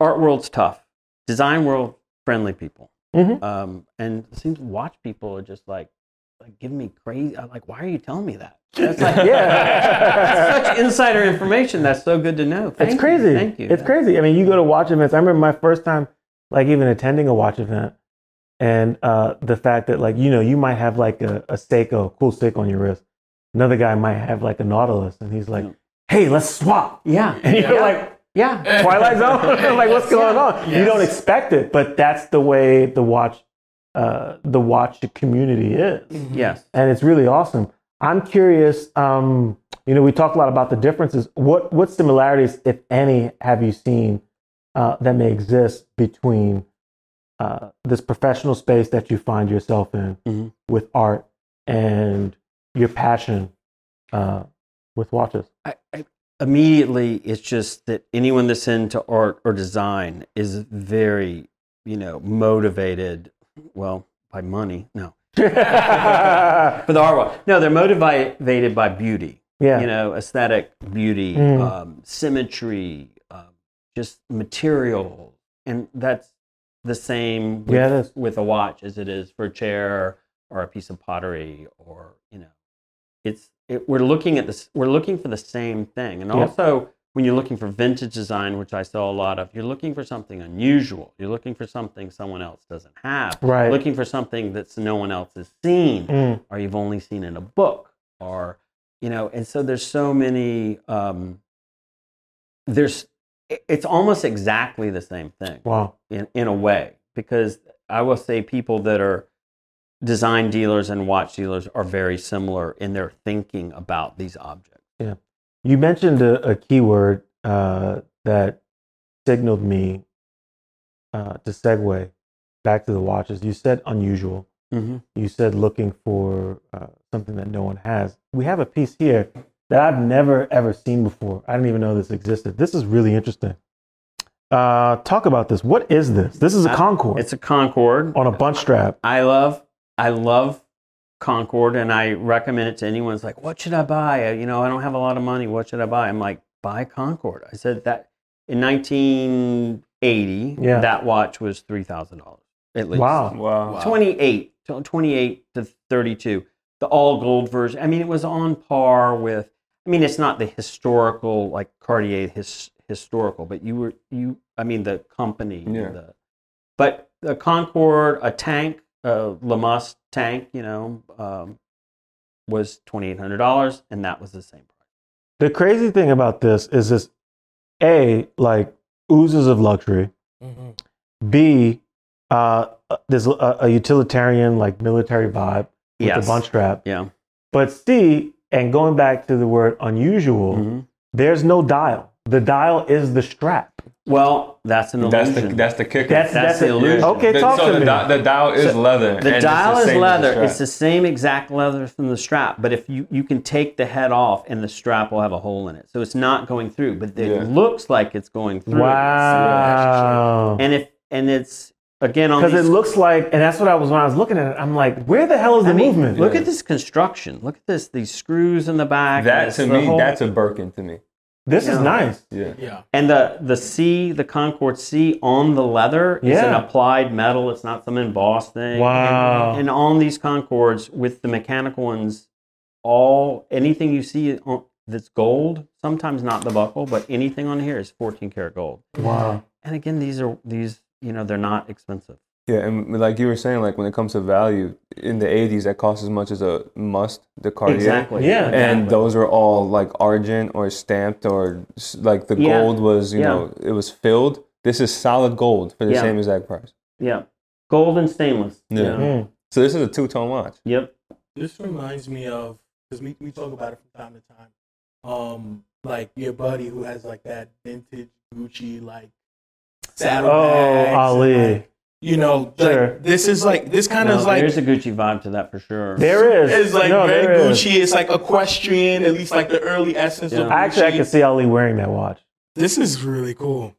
Speaker 4: art world's tough. Design world, friendly people.
Speaker 1: Mhm.
Speaker 4: Um, and it seems watch people are just like, like giving me crazy. I'm like, why are you telling me that? That's like,
Speaker 1: Yeah.
Speaker 4: that's such insider information. That's so good to know. Thank
Speaker 1: it's
Speaker 4: you.
Speaker 1: crazy.
Speaker 4: Thank you.
Speaker 1: It's crazy. I mean, you go to watch events. I remember my first time, like even attending a watch event, and uh, the fact that like you know you might have like a, a Seiko, a cool Seiko on your wrist. Another guy might have like a Nautilus, and he's like,
Speaker 4: Yeah.
Speaker 1: "Hey, let's swap."
Speaker 4: Yeah.
Speaker 1: And you're
Speaker 4: yeah.
Speaker 1: like,
Speaker 4: yeah.
Speaker 1: "Twilight Zone." like, what's going on? You don't expect it, but that's the way the watch, uh, the watch community is
Speaker 4: Yes.
Speaker 1: and it's really awesome. I'm curious. Um, you know, we talked a lot about the differences. What what similarities, if any, have you seen uh, that may exist between uh, this professional space that you find yourself in
Speaker 4: Mhm.
Speaker 1: with art and your passion uh, with watches?
Speaker 4: I, I, immediately, it's just that anyone that's into art or design is very, you know, motivated. Well, by money, no, for the art world. No, they're motivated by beauty.
Speaker 1: yeah,
Speaker 4: You know, aesthetic beauty,
Speaker 1: Mm.
Speaker 4: um, symmetry, um, just material, and that's the same with,
Speaker 1: Yeah,
Speaker 4: with a watch as it is for a chair or a piece of pottery or you know, it's it, we're looking at this. We're looking for the same thing, and
Speaker 1: Yep.
Speaker 4: also when you're looking for vintage design, which I saw a lot of, you're looking for something unusual. You're looking for something someone else doesn't have.
Speaker 1: Right.
Speaker 4: Looking for something that's no one else has seen
Speaker 1: Mm.
Speaker 4: or you've only seen in a book or you know and so there's so many um, there's it's almost exactly the same thing
Speaker 1: Wow.
Speaker 4: in, in a way because i will say people that are design dealers and watch dealers are very similar in their thinking about these objects Yeah.
Speaker 1: You mentioned a, a keyword uh, that signaled me uh, to segue back to the watches. You said unusual.
Speaker 4: mm-hmm.
Speaker 1: You said looking for uh, something that no one has. We have a piece here that I've never ever seen before. I didn't even know this existed. This is really interesting. Uh, talk about this. What is this? This is a
Speaker 4: Uh,
Speaker 1: Concord
Speaker 4: it's a concord
Speaker 1: on a bund strap.
Speaker 4: I love I love Concord and I recommend it to anyone. It's like, what should I buy? Uh, You know, I don't have a lot of money. What should I buy? I'm like, buy Concord. I said that in 1980,
Speaker 1: Yeah.
Speaker 4: that watch was three thousand dollars at least.
Speaker 1: Wow.
Speaker 2: Wow.
Speaker 4: 28, to- 28 to 32. The all gold version. I mean, it was on par with. I mean, it's not the historical like Cartier his, historical, but you were you. I mean, the company.
Speaker 2: Yeah.
Speaker 4: The, but the Concorde, a tank, a Lamas tank, you know, um, was twenty eight hundred dollars, and that was the same price.
Speaker 1: The crazy thing about this is this: a like oozes of luxury. B, uh, there's a, a utilitarian, like military vibe with
Speaker 4: Yes.
Speaker 1: the bund strap.
Speaker 4: Yeah.
Speaker 1: But C, and going back to the word unusual,
Speaker 4: Mhm.
Speaker 1: there's no dial. The dial is the strap.
Speaker 4: Well, that's an
Speaker 2: That's
Speaker 4: illusion.
Speaker 2: the that's the kicker.
Speaker 1: That's
Speaker 4: That's the
Speaker 1: it.
Speaker 4: illusion.
Speaker 1: Okay,
Speaker 2: The-
Speaker 1: talk
Speaker 2: so
Speaker 1: to
Speaker 2: the,
Speaker 1: me.
Speaker 2: di- the dial is
Speaker 4: So
Speaker 2: leather.
Speaker 4: The
Speaker 2: and it's
Speaker 4: dial
Speaker 2: the
Speaker 4: is
Speaker 2: same as the
Speaker 4: leather. It's the same exact leather from the strap, but if you you can take the head off and the strap will have a hole in it, so it's not going through, but it
Speaker 2: Yeah.
Speaker 4: looks like it's going through.
Speaker 1: Wow.
Speaker 4: And if and it's again on
Speaker 1: Because it looks like, and that's what I was when I was looking at it. I'm like, where the hell is the
Speaker 4: I mean,
Speaker 1: movement?
Speaker 4: Look
Speaker 2: Yeah.
Speaker 4: at this construction. Look at this. These screws in the back.
Speaker 2: that to me,
Speaker 4: whole-
Speaker 2: that's a Birkin to me.
Speaker 1: this is nice.
Speaker 2: Yeah.
Speaker 3: Yeah.
Speaker 4: and the the C, the Concord C on the leather is an applied metal. It's not some embossed thing.
Speaker 1: Wow.
Speaker 4: And, and on these Concords with the mechanical ones, all anything you see on, that's gold, sometimes not the buckle, but anything on here is 14 karat gold.
Speaker 1: Wow.
Speaker 4: And again, these are these you know they're not expensive.
Speaker 2: Yeah, and like you were saying, like when it comes to value in the '80s, that cost as much as a must, the Cartier.
Speaker 4: Exactly.
Speaker 1: Yeah.
Speaker 2: And
Speaker 4: Exactly.
Speaker 2: those are all like argent or stamped or like the
Speaker 4: Yeah.
Speaker 2: gold was, you
Speaker 4: Yeah.
Speaker 2: know, it was filled. This is solid gold for the
Speaker 4: Yeah.
Speaker 2: same exact price.
Speaker 4: yeah, gold and stainless.
Speaker 2: Yeah.
Speaker 4: you?
Speaker 1: Mm.
Speaker 2: So this is a two tone watch.
Speaker 4: Yep.
Speaker 3: This reminds me of because we, we talk about it from time to time. Um, like your buddy who has like that vintage Gucci like saddle
Speaker 1: Oh, Ali.
Speaker 3: like, you know,
Speaker 1: Sure.
Speaker 3: like, this is like this kind
Speaker 4: No,
Speaker 3: of like
Speaker 4: there's a Gucci vibe to that for sure.
Speaker 1: There is.
Speaker 3: it's like
Speaker 1: no,
Speaker 3: very
Speaker 1: there is.
Speaker 3: Gucci. It's like equestrian, at least like the early essence of Gucci.
Speaker 1: Actually, I can see Ali wearing that watch.
Speaker 3: This is really cool.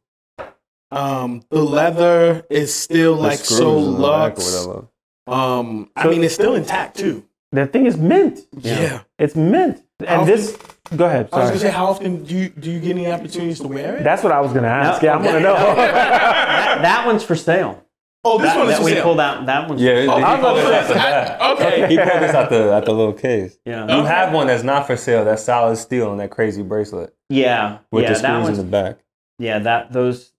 Speaker 3: Um, the leather is still
Speaker 2: The
Speaker 3: like so
Speaker 2: in the back or
Speaker 3: luxe.
Speaker 2: whatever.
Speaker 3: Um, I mean, it's still intact too.
Speaker 1: That thing is mint.
Speaker 3: Yeah.
Speaker 1: It's mint.
Speaker 3: How
Speaker 1: And this, go ahead.
Speaker 3: I was gonna say, how often do you do you get any opportunities to wear it?
Speaker 1: That's what I was gonna ask.
Speaker 4: No,
Speaker 1: yeah, I want to know.
Speaker 4: that, that one's for sale.
Speaker 3: oh, this
Speaker 4: That,
Speaker 3: one is
Speaker 4: that
Speaker 3: for
Speaker 4: we
Speaker 3: sale.
Speaker 4: pulled out. That one's
Speaker 2: Yeah,
Speaker 4: For
Speaker 2: he
Speaker 4: sale.
Speaker 1: I was
Speaker 2: pulled this out the
Speaker 3: I- okay.
Speaker 2: He pulled this out the out the little case.
Speaker 4: yeah.
Speaker 2: You have one that's not for sale. That's solid steel and that crazy bracelet
Speaker 4: Yeah.
Speaker 2: with
Speaker 4: yeah.
Speaker 2: the
Speaker 4: that
Speaker 2: screws in the back.
Speaker 4: yeah. That those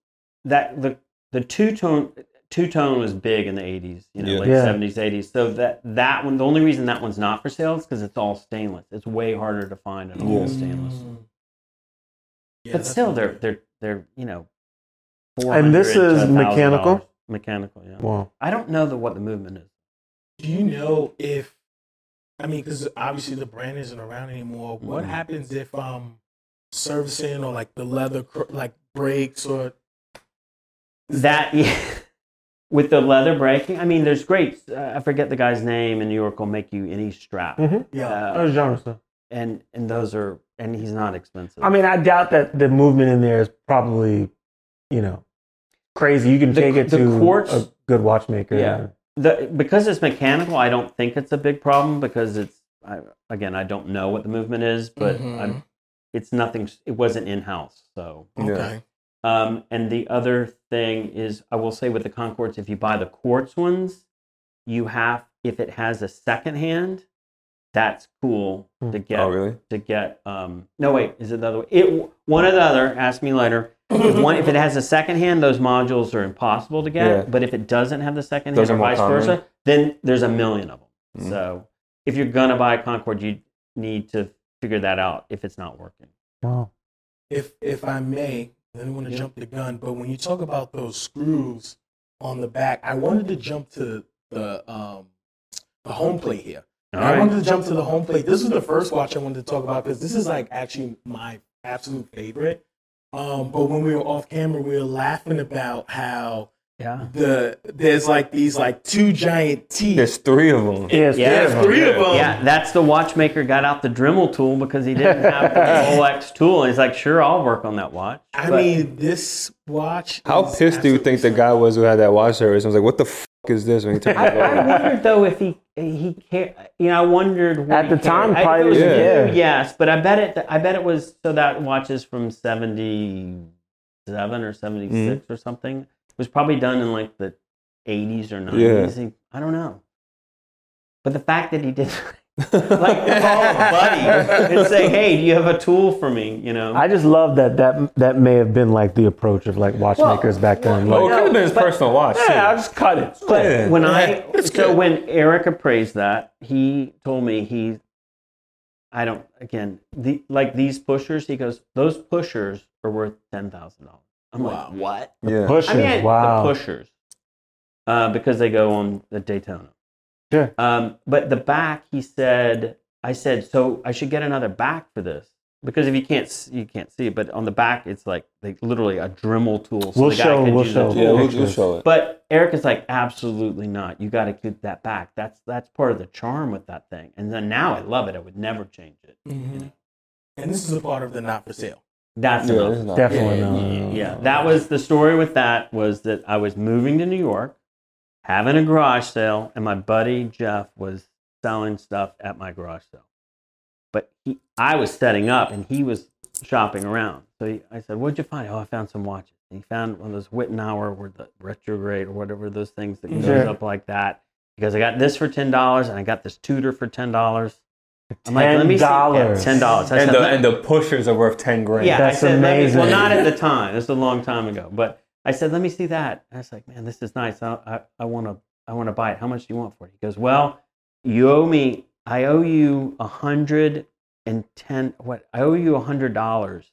Speaker 4: that the the two tone two tone was big in the 80s. You know,
Speaker 2: Yeah.
Speaker 4: late
Speaker 1: Yeah.
Speaker 4: 70s, 80s. So that that one. The only reason that one's not for sale is because it's all stainless. It's way harder to find an all
Speaker 2: Yeah.
Speaker 4: stainless.
Speaker 3: Mm. Yeah,
Speaker 4: but still, they're they're they're you know.
Speaker 1: And this is mechanical?
Speaker 4: Mechanical, yeah.
Speaker 1: Wow.
Speaker 4: I don't know the, what the movement is.
Speaker 3: Do you know if? I mean, because obviously the brand isn't around anymore. What
Speaker 4: Mhm.
Speaker 3: happens if um servicing or like the leather cr- like breaks or
Speaker 4: That yeah. With the leather breaking. I mean, there's great. Uh, I forget the guy's name in New York. Will make you any strap,
Speaker 1: Mhm.
Speaker 3: yeah?
Speaker 4: Uh,
Speaker 1: Those genre stuff.
Speaker 4: and and those are and he's not expensive.
Speaker 1: I mean, I doubt that the movement in there is probably, you know, crazy. You can
Speaker 4: The-
Speaker 1: take it
Speaker 4: the
Speaker 1: to
Speaker 4: quartz-
Speaker 1: a good watchmaker.
Speaker 4: Yeah. the because it's mechanical. I don't think it's a big problem because it's I, again I don't know what the movement is, but
Speaker 3: Mhm.
Speaker 4: I'm, it's nothing. It wasn't in house, so.
Speaker 3: Okay.
Speaker 4: Um, and the other thing is, I will say with the Concords, if you buy the quartz ones, you have if it has a second hand, that's cool
Speaker 1: Hmm.
Speaker 4: to get
Speaker 2: Oh, really?
Speaker 4: to get. Um, no, wait, is it the other way? It one or the other. Ask me later. If one, if it has a second hand, those modules are impossible to get.
Speaker 2: Yeah.
Speaker 4: But if it doesn't have the second
Speaker 2: Those
Speaker 4: hand, or vice
Speaker 2: common.
Speaker 4: versa, then there's a million of them.
Speaker 2: Mm.
Speaker 4: So if you're gonna buy a Concord, you need to figure that out if it's not working.
Speaker 1: Wow.
Speaker 3: If if I may, I don't want to jump the gun, but when you talk about those screws on the back, I wanted to jump to the um the home plate here. And I wanted to jump to the home plate. This is the first watch I wanted to talk about because this is like actually my absolute favorite. Um, but when we were off camera, we were laughing about how
Speaker 4: Yeah.
Speaker 3: the there's like these like two giant teeth.
Speaker 2: There's three of them.
Speaker 1: Yes,
Speaker 4: Yeah.
Speaker 3: There's three of them.
Speaker 4: Yeah, that's the watchmaker got out the Dremel tool because he didn't have the Rolex tool. And he's like, sure, I'll work on that watch.
Speaker 3: I
Speaker 4: But-
Speaker 3: mean, this watch.
Speaker 2: How pissed do you think the guy was who had that watch service? I was like, what the fuck is this when he turned
Speaker 4: I,
Speaker 2: it
Speaker 4: I
Speaker 2: over?
Speaker 4: wondered though if he he cared. You know, I wondered
Speaker 1: At the time,
Speaker 4: cared. I-
Speaker 1: probably
Speaker 4: if it was
Speaker 2: was-
Speaker 4: new,
Speaker 1: yeah.
Speaker 4: yes, but I bet it. I bet it was so that watch is from seventy seven or seventy six
Speaker 2: Mm-hmm.
Speaker 4: or something. It was probably done in like the eighties or nineties. Yeah. I don't know. But the fact that he did like call a buddy and say, "Hey, do you have a tool for me?" You know,
Speaker 1: I just love that that that may have been like the approach of like watchmakers back then.
Speaker 2: Oh, it could have been his
Speaker 4: but-
Speaker 2: personal watch.
Speaker 1: yeah, I'll just cut it.
Speaker 4: But
Speaker 2: Yeah.
Speaker 4: when I
Speaker 3: Yeah, it's
Speaker 4: so
Speaker 3: good.
Speaker 4: when Eric appraised that, he told me he I don't again the like these pushers. He goes, those pushers are worth ten thousand dollars. I'm
Speaker 3: Wow.
Speaker 4: like, what?
Speaker 2: Yeah.
Speaker 1: Pushers.
Speaker 4: I mean,
Speaker 1: wow.
Speaker 4: the pushers, uh, because they go on the Daytona.
Speaker 1: Sure.
Speaker 4: Um, but the back, he said, I said, so I should get another back for this because if you can't, s- you can't see it. But on the back, it's like they literally a Dremel tool. So
Speaker 1: We'll
Speaker 4: the guy
Speaker 1: show- we'll
Speaker 4: use
Speaker 1: show.
Speaker 4: tool.
Speaker 2: Yeah, we'll, we'll show it.
Speaker 4: But Eric is like, absolutely not. You got to keep that back. That's that's part of the charm with that thing. And then now I love it. I would never change it.
Speaker 3: Mm-hmm. And this is a part of the not for sale.
Speaker 4: That's
Speaker 2: Yeah,
Speaker 4: enough.
Speaker 2: not-
Speaker 1: Definitely
Speaker 3: Yeah,
Speaker 1: not.
Speaker 3: yeah, yeah.
Speaker 4: Yeah, that was the story with that was that I was moving to New York, having a garage sale, and my buddy Jeff was selling stuff at my garage sale. But he, I was setting up, and he was shopping around. So he, I said, "What'd you find?" Oh, I found some watches. And he found one of those Wittnauer, or the retrograde, or whatever those things that goes
Speaker 1: Sure.
Speaker 4: up like that. Because I got this for ten dollars, and I got this Tudor for ten dollars. I'm like, let me see. Yeah,
Speaker 1: $10.
Speaker 4: ten dollars.
Speaker 2: And the, and the pushers are worth 10 grand.
Speaker 4: Yeah,
Speaker 1: That's
Speaker 4: I said, let me-
Speaker 1: amazing.
Speaker 4: well, not at the time. This is a long time ago. But I said, let me see that. And I was like, man, this is nice. I, I, I want to, I want to buy it. How much do you want for it? He goes, well, you owe me, I owe you a hundred and ten, what, I owe you a hundred dollars.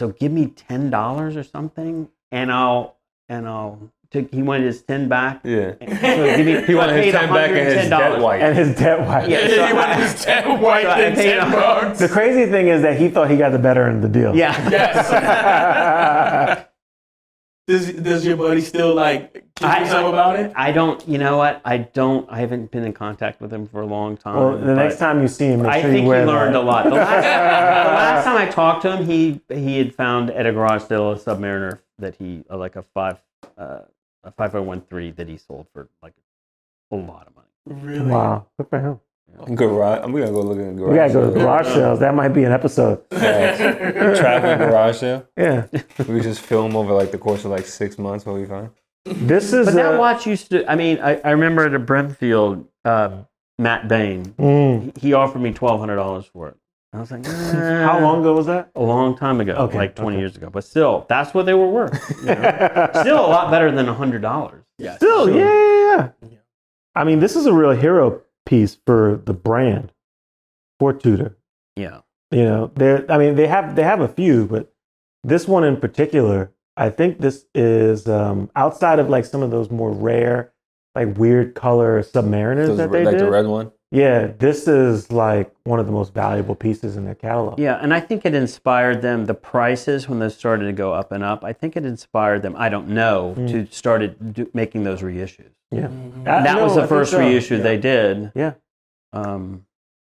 Speaker 4: So give me ten dollars or something, and I'll, and I'll, took, he wanted his ten back.
Speaker 2: Yeah.
Speaker 4: So give me,
Speaker 2: He wanted his ten back and his debt white.
Speaker 1: And his debt wife.
Speaker 4: Yeah,
Speaker 3: he
Speaker 4: so
Speaker 3: wanted his ten white
Speaker 4: so
Speaker 3: and ten bucks.
Speaker 1: The crazy thing is that he thought he got the better end of the deal.
Speaker 4: Yeah.
Speaker 3: Yes. does does your buddy still like kick
Speaker 4: I-
Speaker 3: himself about it?
Speaker 4: I don't. You know what? I don't. I haven't been in contact with him for a long time.
Speaker 1: well, the next time you see him, make
Speaker 4: I
Speaker 1: sure
Speaker 4: think
Speaker 1: you
Speaker 4: he learned
Speaker 1: that.
Speaker 4: a lot. The last, the last time I talked to him, he he had found at a garage sale a Submariner that he uh, like a five uh, a five zero one three that he sold for like a lot of money.
Speaker 3: Really?
Speaker 1: Wow, good for him.
Speaker 2: Garage. I'm gonna go look in the garage.
Speaker 1: We gotta go to garage sales. That might be an episode.
Speaker 2: Traveling garage sale.
Speaker 1: Yeah,
Speaker 2: We just film over like the course of like six months what we find.
Speaker 1: this is.
Speaker 4: But that
Speaker 1: uh,
Speaker 4: watch used to. I mean, I, I remember at a Brimfield, uh, Matt Bain.
Speaker 1: mm.
Speaker 4: He offered me twelve hundred dollars for it. I was like,
Speaker 1: How long ago was that?
Speaker 4: A long time ago,
Speaker 1: Okay,
Speaker 4: like twenty
Speaker 1: okay.
Speaker 4: years ago. But still, that's what they were worth. you know? still a lot better than hundred dollars.
Speaker 3: Yes.
Speaker 1: Still,
Speaker 4: Sure.
Speaker 1: yeah, yeah, yeah.
Speaker 3: Yeah.
Speaker 1: I mean, this is a real hero piece for the brand, for Tudor.
Speaker 4: Yeah.
Speaker 1: You know, there. I mean, they have they have a few, but this one in particular, I think this is um, outside of like some of those more rare, like weird color submariners
Speaker 2: Those,
Speaker 1: that they
Speaker 2: like
Speaker 1: did.
Speaker 2: the red one.
Speaker 1: Yeah, this is like one of the most valuable pieces in their catalog.
Speaker 4: Yeah, and I think it inspired them. The prices when those started to go up and up, I think it inspired them. I don't know
Speaker 1: Mm.
Speaker 4: to started do, making those reissues.
Speaker 1: yeah.
Speaker 3: Mhm.
Speaker 1: Uh,
Speaker 4: that
Speaker 1: no,
Speaker 4: was the
Speaker 1: think
Speaker 4: first
Speaker 1: so.
Speaker 4: reissue
Speaker 1: Yeah.
Speaker 4: they did.
Speaker 1: Yeah.
Speaker 4: Um,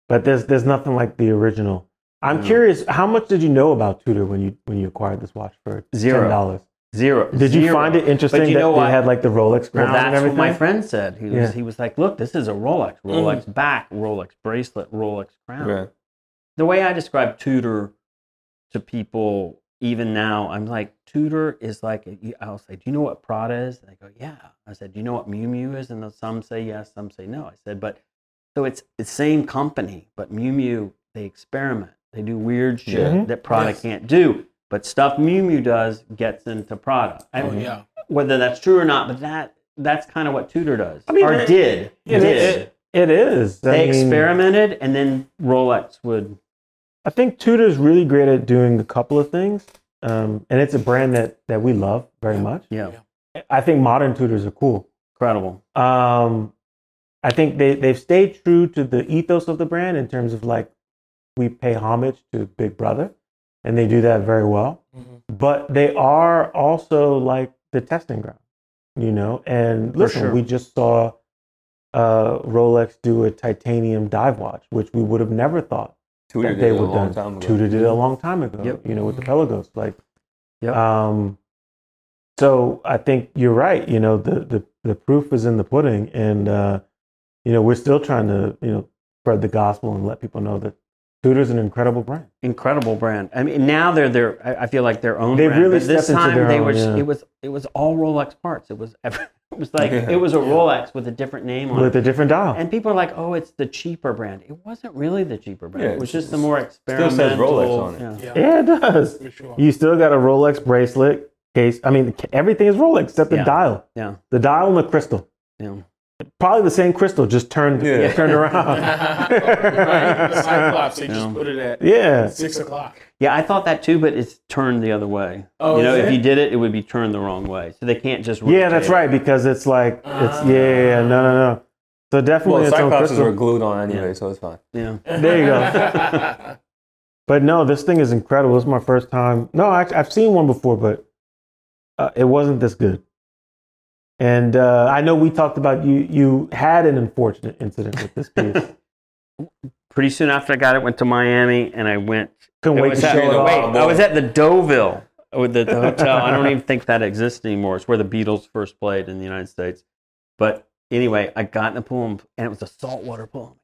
Speaker 1: But there's there's nothing like the original. I'm
Speaker 4: No.
Speaker 1: curious, how much did you know about Tudor when you when you acquired this watch for
Speaker 4: Zero.
Speaker 1: ten dollars?
Speaker 4: Zero.
Speaker 1: Did you
Speaker 4: Zero.
Speaker 1: find it interesting
Speaker 4: you
Speaker 1: that
Speaker 4: know
Speaker 1: they had like the Rolex
Speaker 4: Well,
Speaker 1: crown and
Speaker 4: that's what my friend said. He was
Speaker 1: Yeah.
Speaker 4: he was like, "Look, this is a Rolex, Rolex back, Rolex bracelet, Rolex crown."
Speaker 2: Yeah.
Speaker 4: the way I describe Tudor to people, even now, I'm like, Tudor is like, I'll say, do you know what Prada is? And they go, yeah. I said, do you know what Miu Miu is? And some say yes, some say no. I said, but so it's the same company, but Miu Miu, they experiment. They do weird shit
Speaker 2: Yeah.
Speaker 1: Mhm.
Speaker 4: that Prada
Speaker 3: Yes.
Speaker 4: can't do. But stuff Miu Miu does gets into Prada.
Speaker 3: Oh yeah.
Speaker 4: whether that's true or not, but that that's kind of what Tudor does.
Speaker 1: I mean,
Speaker 4: or
Speaker 1: it-
Speaker 4: did.
Speaker 1: It,
Speaker 4: did.
Speaker 1: it, it is. I
Speaker 4: they
Speaker 1: mean,
Speaker 4: experimented and then Rolex would
Speaker 1: I think Tudor's really great at doing a couple of things, um, and it's a brand that that we love very much.
Speaker 4: yeah,
Speaker 1: I think modern Tudors are cool.
Speaker 4: incredible.
Speaker 1: Um, I think they they've stayed true to the ethos of the brand in terms of like we pay homage to Big Brother, and they do that very well.
Speaker 3: Mhm.
Speaker 1: But they are also like the testing ground, you know. And listen,
Speaker 4: sure.
Speaker 1: we just saw uh, Rolex do a titanium dive watch, which we would have never thought
Speaker 2: Tudor
Speaker 1: that they would done. Tudor did it a long time ago.
Speaker 4: Yep.
Speaker 1: You know, with the Pelagos, like.
Speaker 4: Yep.
Speaker 1: Um, so I think you're right. You know, the the the proof is in the pudding, and uh, you know, we're still trying to you know spread the gospel and let people know that Tudor's an incredible brand.
Speaker 4: incredible brand. I mean, now they're their. I I feel like their own.
Speaker 1: They've
Speaker 4: brand,
Speaker 1: really
Speaker 4: but this
Speaker 1: stepped into
Speaker 4: time
Speaker 1: their
Speaker 4: they
Speaker 1: own,
Speaker 4: were.
Speaker 1: yeah.
Speaker 4: It was. It was all Rolex parts. It was. Every, it was like
Speaker 2: Yeah.
Speaker 4: it was a Rolex with a different name on
Speaker 1: With
Speaker 4: it.
Speaker 1: With a different dial.
Speaker 4: And people are like, "Oh, it's the cheaper brand." It wasn't really the cheaper brand.
Speaker 2: Yeah,
Speaker 4: it was just the more experimental.
Speaker 2: Still says
Speaker 4: experimental.
Speaker 2: Rolex on it.
Speaker 4: Yeah.
Speaker 3: Yeah.
Speaker 1: yeah, it does.
Speaker 3: Sure.
Speaker 1: You still got a Rolex bracelet case. I mean, everything is Rolex except the
Speaker 4: Yeah.
Speaker 1: dial.
Speaker 4: Yeah.
Speaker 1: The dial and the crystal.
Speaker 4: Yeah.
Speaker 1: Probably the same crystal, just turned
Speaker 2: Yeah.
Speaker 1: turned
Speaker 3: right.
Speaker 1: around.
Speaker 3: The Cyclops, they just
Speaker 4: Yeah.
Speaker 3: put it at
Speaker 1: yeah.
Speaker 3: six o'clock.
Speaker 4: Yeah, I thought that too, but it's turned the other way.
Speaker 3: Oh,
Speaker 4: you know,
Speaker 3: is
Speaker 4: if
Speaker 3: it?
Speaker 4: you did it, it would be turned the wrong way. So they can't just.
Speaker 1: Yeah, that's
Speaker 4: it.
Speaker 1: right because it's like it's
Speaker 3: Ah.
Speaker 1: yeah, yeah, yeah, no, no, no. So definitely
Speaker 2: Well,
Speaker 1: its own
Speaker 2: Cyclopses
Speaker 1: crystal.
Speaker 2: were glued on anyway,
Speaker 4: Yeah.
Speaker 2: so it's fine.
Speaker 4: Yeah.
Speaker 1: There you
Speaker 3: go.
Speaker 1: But no, this thing is incredible. It's my first time. No, I, I've seen one before, but uh, it wasn't this good. And uh, I know we talked about you. You had an unfortunate incident with this piece.
Speaker 4: Pretty soon after I got it, went to Miami, and I went
Speaker 1: Couldn't wait
Speaker 4: was
Speaker 1: to
Speaker 4: at-
Speaker 1: show it
Speaker 2: the-
Speaker 1: off.
Speaker 4: Wait, I was at the Deauville with the, the hotel. I don't even think that exists anymore. It's where the Beatles first played in the United States. But anyway, I got in the pool, and and it was a saltwater pool.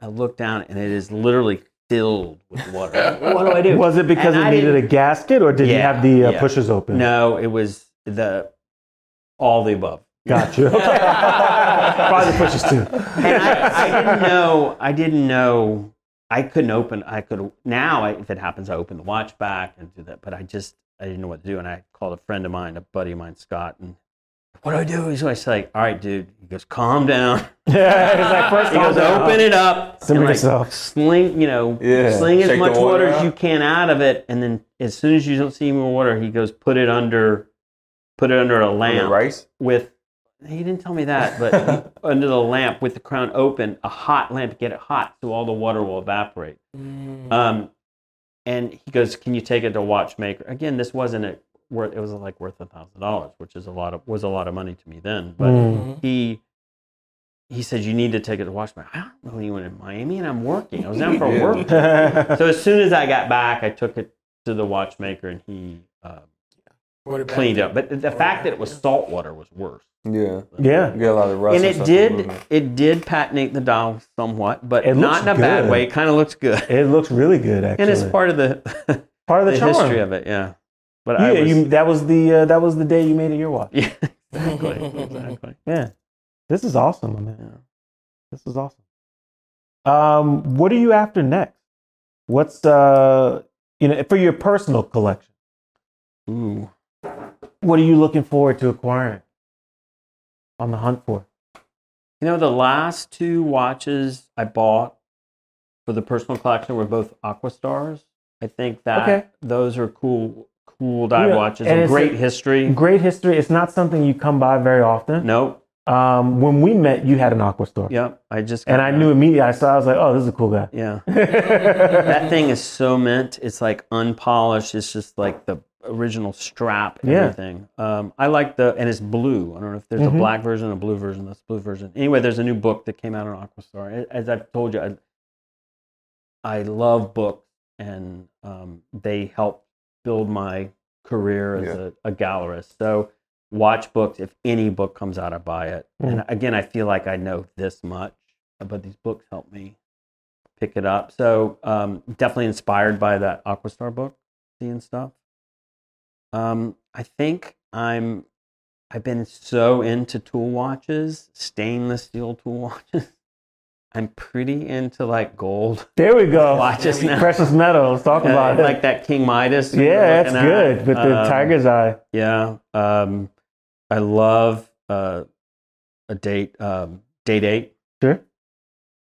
Speaker 4: I looked down, and it is literally filled with water. what do I do?
Speaker 1: Was it because
Speaker 4: And
Speaker 1: it
Speaker 4: I
Speaker 1: needed a gasket, or did you have the uh,
Speaker 4: yeah.
Speaker 1: pushers open?
Speaker 4: No, it was the all the above.
Speaker 1: Got you. Probably the pushers too.
Speaker 4: and I, I didn't know. I didn't know. I couldn't open. I could now. I, if it happens, I open the watch back and do that. But I just I didn't know what to do, and I called a friend of mine, a buddy of mine, Scott, and what do I do? He's always like, "All right, dude." He goes, "Calm down."
Speaker 1: Yeah, it's like first
Speaker 4: He goes,
Speaker 1: down.
Speaker 4: "Open it up,
Speaker 1: Simmer
Speaker 4: and, like,
Speaker 1: yourself.
Speaker 4: sling, you know,
Speaker 2: Yeah,
Speaker 4: sling as
Speaker 2: shake the
Speaker 4: much
Speaker 2: water
Speaker 4: water as you can out of it, and then as soon as you don't see any more water, he goes, put it under, put it under a
Speaker 2: On the
Speaker 4: lamp
Speaker 2: rice.
Speaker 4: with." He didn't tell me that, but under the lamp with the crown open, a hot lamp, get it hot so all the water will evaporate. Um, and he goes, "Can you take it to watchmaker?" Again, this wasn't a worth. It was like worth a thousand dollars, which is a lot of was a lot of money to me then. But
Speaker 1: Mm.
Speaker 4: he he said, "You need to take it to watchmaker." I don't know anyone in Miami, and I'm working. I was down for
Speaker 2: Yeah.
Speaker 4: work. So as soon as I got back, I took it to the watchmaker, and he uh, cleaned up. But the fact that it was salt water was worse.
Speaker 2: Yeah.
Speaker 1: yeah.
Speaker 2: You get a lot of rust.
Speaker 4: And it did it did patinate the dial somewhat, but
Speaker 1: It
Speaker 4: not in
Speaker 1: looks
Speaker 4: a bad
Speaker 1: good.
Speaker 4: way. It kind of looks good,
Speaker 1: It looks really good, actually.
Speaker 4: and it's part of the
Speaker 1: part of the,
Speaker 4: the
Speaker 1: charm.
Speaker 4: history of it. Yeah, but I
Speaker 1: Yeah,
Speaker 4: was,
Speaker 1: you, that was the uh, that was the day you made it your watch.
Speaker 4: yeah, exactly, exactly.
Speaker 1: Yeah, this is awesome, my man.
Speaker 4: Yeah.
Speaker 1: This is awesome. Um, what are you after next? What's uh, you know, for your personal collection?
Speaker 4: Ooh,
Speaker 1: What are you looking forward to acquiring? On the hunt for?
Speaker 4: you know, the last two watches I bought for the personal collection were both Aquastars. I think that
Speaker 1: Okay.
Speaker 4: those are cool, cool dive
Speaker 1: Yeah,
Speaker 4: watches.
Speaker 1: and
Speaker 4: great history.
Speaker 1: Great history. It's not something you come by very often.
Speaker 4: Nope.
Speaker 1: Um, when we met, you had an Aquastar,
Speaker 4: Yep. I just
Speaker 1: and I
Speaker 4: that.
Speaker 1: knew immediately. I saw. I was like, "Oh, this is a cool guy."
Speaker 4: Yeah. that thing is so mint. It's like unpolished. It's just like the original strap.
Speaker 1: Yeah.
Speaker 4: Everything. Um, I like the and it's blue. I don't know if there's
Speaker 1: Mhm.
Speaker 4: a black version, a blue version. That's the blue version. Anyway, there's a new book that came out on Aquastar. As I've told you, I, I love books, and um, they help build my career as
Speaker 2: Yeah.
Speaker 4: a, a gallerist. So watch books. If any book comes out, I buy it.
Speaker 1: Mm.
Speaker 4: And again, I feel like I know this much, but these books help me pick it up. So um, definitely inspired by that Aquastar book, seeing stuff. Um, I think I'm. I've been so into tool watches, stainless steel tool watches. I'm pretty into like gold
Speaker 1: There we go.
Speaker 4: watches now.
Speaker 1: Precious metals. Talk
Speaker 4: Uh,
Speaker 1: about it.
Speaker 4: like that King Midas.
Speaker 1: yeah, that's
Speaker 4: at.
Speaker 1: good with the
Speaker 4: Um,
Speaker 1: tiger's eye.
Speaker 4: Yeah. Um, I love uh, a date. Um, day date.
Speaker 1: Sure.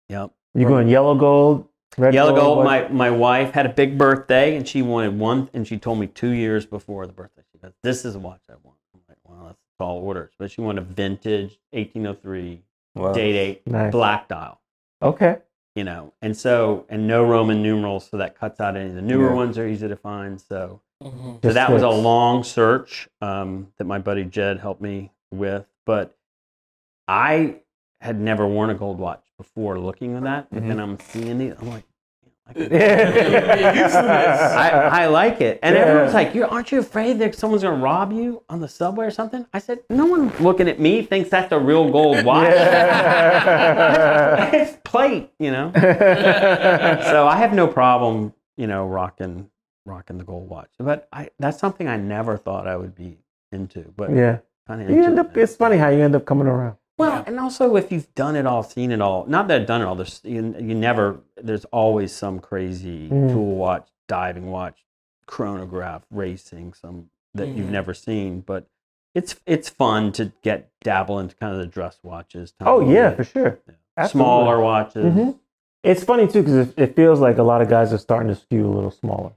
Speaker 4: Yep.
Speaker 1: You going yellow gold, red
Speaker 4: Yellow gold.
Speaker 1: what?
Speaker 4: My my wife had a big birthday, and she wanted one, and she told me two years before the birthday. She goes, "This is a watch I want." I'm like, "Wow, that's tall orders." But she wanted a vintage 1803
Speaker 2: Wow.
Speaker 4: day date
Speaker 1: Nice.
Speaker 4: black dial.
Speaker 1: Okay.
Speaker 4: You know, and so and no Roman numerals, so that cuts out any of the newer
Speaker 2: Yeah.
Speaker 4: ones are easy to find. So
Speaker 3: Mhm.
Speaker 4: so
Speaker 1: Just
Speaker 4: that was a long search um, that my buddy Jed helped me with. But I had never worn a gold watch before looking at that. And mm-hmm. I'm seeing it. I'm like, I, like it.
Speaker 3: Get used to this.
Speaker 4: I, like it. And
Speaker 1: Yeah.
Speaker 4: everyone's like, You're, aren't you afraid that someone's going to rob you on the subway or something? I said, No one looking at me thinks that's a real gold watch.
Speaker 1: Yeah.
Speaker 4: it's plate, you know? so I have no problem, you know, rocking rocking the gold watch. But I that's something I never thought I would be into. But
Speaker 1: yeah. You end up. It's funny how you end up coming around.
Speaker 4: Well, and also if you've done it all, seen it all. Not that I've done it all. There's you, you never. There's always some crazy
Speaker 1: Mm.
Speaker 4: tool watch, diving watch, chronograph, racing, some that you've
Speaker 3: Mhm.
Speaker 4: never seen. But it's it's fun to get dabble into kind of the dress watches.
Speaker 1: Oh yeah, for sure. Absolutely.
Speaker 4: smaller watches.
Speaker 1: Mhm. It's funny too because it, it feels like a lot of guys are starting to skew a little smaller.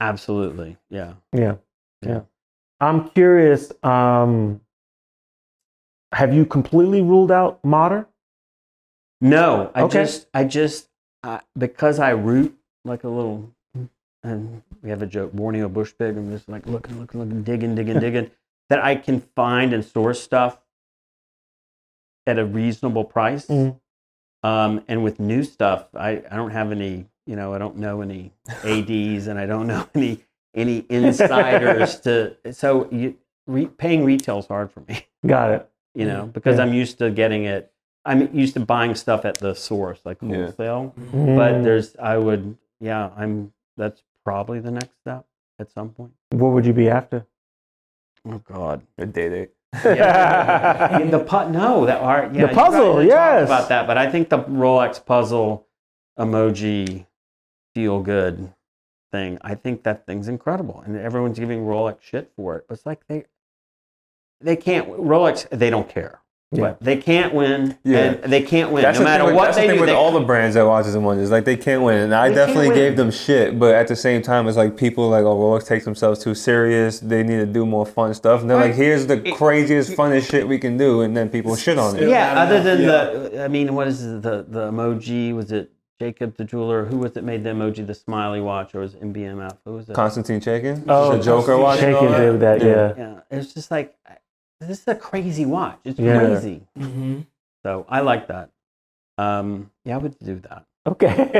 Speaker 4: Absolutely, yeah.
Speaker 1: Yeah.
Speaker 4: Yeah.
Speaker 1: Yeah. I'm curious. Um, have you completely ruled out modern?
Speaker 4: No, I
Speaker 1: Okay.
Speaker 4: just, I just, uh, because I root like a little, and we have a joke, Borneo bush pig. I'm just like looking, looking, looking, digging, digging, digging, that I can find and source stuff at a reasonable price.
Speaker 1: Mhm.
Speaker 4: Um, and with new stuff, I, I don't have any, you know, I don't know any ads, and I don't know any any insiders to. So you re, paying retail is hard for me
Speaker 1: Got it.
Speaker 4: You know, because
Speaker 1: Yeah.
Speaker 4: I'm used to getting it. I'm used to buying stuff at the source, like
Speaker 2: Yeah.
Speaker 4: wholesale.
Speaker 1: Mm.
Speaker 4: But there's, I would, yeah, I'm. That's probably the next step at some point.
Speaker 1: what would you be after?
Speaker 4: Oh God.
Speaker 2: A day date.
Speaker 4: Yeah, the pu- no, that art. Yeah,
Speaker 1: The puzzle,
Speaker 4: you
Speaker 1: yes.
Speaker 4: about that. But I think the Rolex puzzle emoji feel good thing. I think that thing's incredible, and everyone's giving Rolex shit for it. But it's like they they can't Rolex. They don't care.
Speaker 1: Yeah.
Speaker 4: They can't win.
Speaker 2: Yeah.
Speaker 4: and they can't win
Speaker 2: That's
Speaker 4: no
Speaker 2: the
Speaker 4: matter
Speaker 2: thing with,
Speaker 4: what
Speaker 2: that's
Speaker 4: they
Speaker 2: the thing
Speaker 4: do.
Speaker 2: with
Speaker 4: they-
Speaker 2: all the brands that watches and wonders. Like they can't win, and I definitely gave them shit. But at the same time, it's like people like, oh, Rolex takes themselves too serious. They need to do more fun stuff. And they're like, here's the craziest, funnest shit we can do, and then people shit on it.
Speaker 3: Yeah.
Speaker 4: yeah, other than
Speaker 3: enough,
Speaker 4: the, I mean, what is it, the the emoji? Was it Jacob the jeweler? Who was it made the emoji the smiley watch, or was it MB&F? Who was it?
Speaker 2: Constantine Chaikin,
Speaker 1: Oh,
Speaker 2: the Joker watch. and all
Speaker 1: Chaikin
Speaker 2: that?
Speaker 1: did that,
Speaker 2: Yeah.
Speaker 1: yeah.
Speaker 4: yeah, it's just like this is a crazy watch. It's
Speaker 1: Yeah.
Speaker 4: crazy.
Speaker 3: hmm
Speaker 4: So I like that. Um, yeah, I would do that.
Speaker 1: Okay.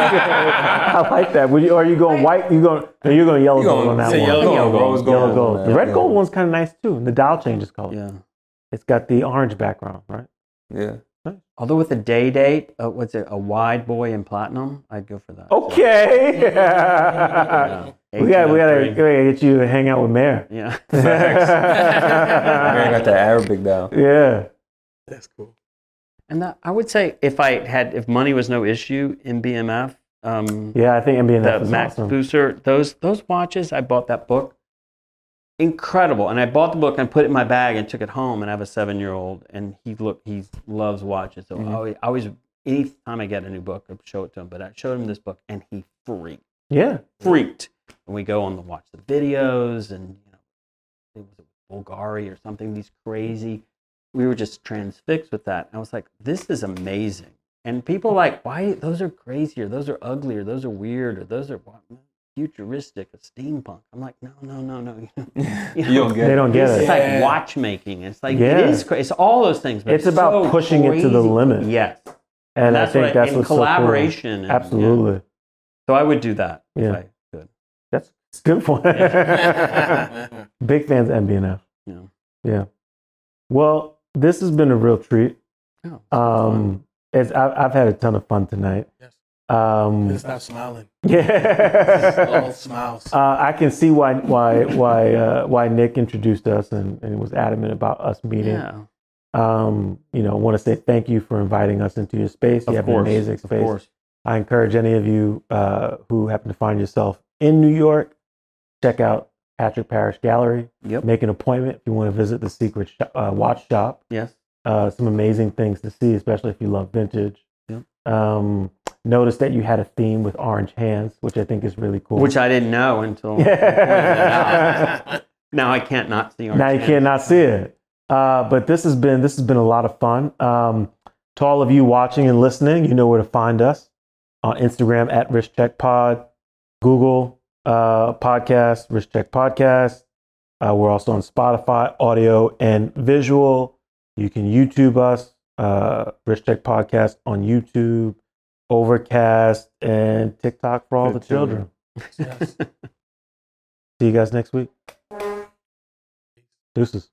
Speaker 1: I like that. Would you, are you going white? You going? No, you're going yellow
Speaker 2: You
Speaker 1: gold
Speaker 2: going-
Speaker 1: on that one.
Speaker 3: yellow
Speaker 2: Yellow
Speaker 3: gold.
Speaker 2: rose
Speaker 1: Yellow
Speaker 2: gold.
Speaker 1: gold. The red gold one's kind of nice too. The dial changes color.
Speaker 4: Yeah.
Speaker 1: It's got the orange background, right?
Speaker 2: Yeah.
Speaker 4: Although with the day date, uh, what's it? A wide boy in platinum, I'd go for that.
Speaker 1: Okay.
Speaker 4: Yeah.
Speaker 1: we got we got to
Speaker 4: 1803.
Speaker 1: get you to hang out with Mayor.
Speaker 4: Yeah.
Speaker 2: I got that Arabic down.
Speaker 1: yeah.
Speaker 3: That's cool.
Speaker 4: And that, I would say if I had, if money was no issue in BMF, um,
Speaker 1: Yeah, I think MB&F
Speaker 4: the
Speaker 1: is
Speaker 4: Max
Speaker 1: awesome.
Speaker 4: Büsser, those those watches, I bought that book. Incredible, and I bought the book and put it in my bag and took it home. And I have a seven year old, and he look he loves watches. So
Speaker 1: Mm-hmm.
Speaker 4: I always, I always, anytime I get a new book, I show it to him. But I showed him this book, and he freaked,
Speaker 1: Yeah.
Speaker 4: freaked. And we go on to watch the videos, and you know, it was Bulgari or something. These crazy. We were just transfixed with that. I was like, this is amazing. And people are like, why? Those are crazier. Those are uglier. Those are weird. Or those are what, futuristic. a steampunk. I'm like, no, no, no, no.
Speaker 2: You don't get
Speaker 1: They don't get
Speaker 4: It's
Speaker 1: it.
Speaker 3: Yeah.
Speaker 4: like watchmaking. It's like
Speaker 1: Yeah.
Speaker 4: it is. Cra- it's all those things. But
Speaker 1: It's about
Speaker 4: so
Speaker 1: pushing it to the limit.
Speaker 4: Yes,
Speaker 1: And, I
Speaker 4: that's
Speaker 1: think
Speaker 4: what
Speaker 1: that's
Speaker 4: in
Speaker 1: what's so cool.
Speaker 4: collaboration. and- yeah.
Speaker 1: Absolutely.
Speaker 4: So I would do that. if
Speaker 1: Yeah.
Speaker 4: I could.
Speaker 1: That's a good point. Big fans of MB&F.
Speaker 4: Yeah.
Speaker 1: Yeah. Well, this has been a real treat.
Speaker 4: Oh,
Speaker 1: Um, it's, I, I've had a ton of fun tonight.
Speaker 3: Yes.
Speaker 1: Um,
Speaker 3: Stop smiling.
Speaker 1: yeah.
Speaker 3: All smiles.
Speaker 1: Uh, I can see why why why uh, why Nick introduced us and, and was adamant about us meeting.
Speaker 4: yeah.
Speaker 1: Um, you know, I want to say thank you for inviting us into your space. You
Speaker 4: Of
Speaker 1: have
Speaker 4: course.
Speaker 1: an amazing
Speaker 4: Of
Speaker 1: space.
Speaker 4: course.
Speaker 1: I encourage any of you uh, who happen to find yourself in New York, check out Patrick Parrish Gallery.
Speaker 4: Yep.
Speaker 1: Make an appointment if you want to visit the Secret sh- uh, Watch Shop.
Speaker 4: Yes.
Speaker 1: Uh, some amazing things to see, especially if you love vintage.
Speaker 4: Yep.
Speaker 1: Um, notice that you had a theme with orange hands, which I think is really cool.
Speaker 4: Which I didn't know until. you pointed it out. now I can't not see. orange
Speaker 1: now you
Speaker 4: hands.
Speaker 1: cannot see it. Uh, but this has been this has been a lot of fun. Um, to all of you watching and listening, you know where to find us on Instagram at Wrist Check Pod, Google uh, Podcast, Wrist Check Podcast. Uh, we're also on Spotify, audio and visual. You can YouTube us, uh, Wrist Check Podcast on YouTube, Overcast, and TikTok for all the children.
Speaker 3: Yes.
Speaker 1: See you guys next week. Deuces.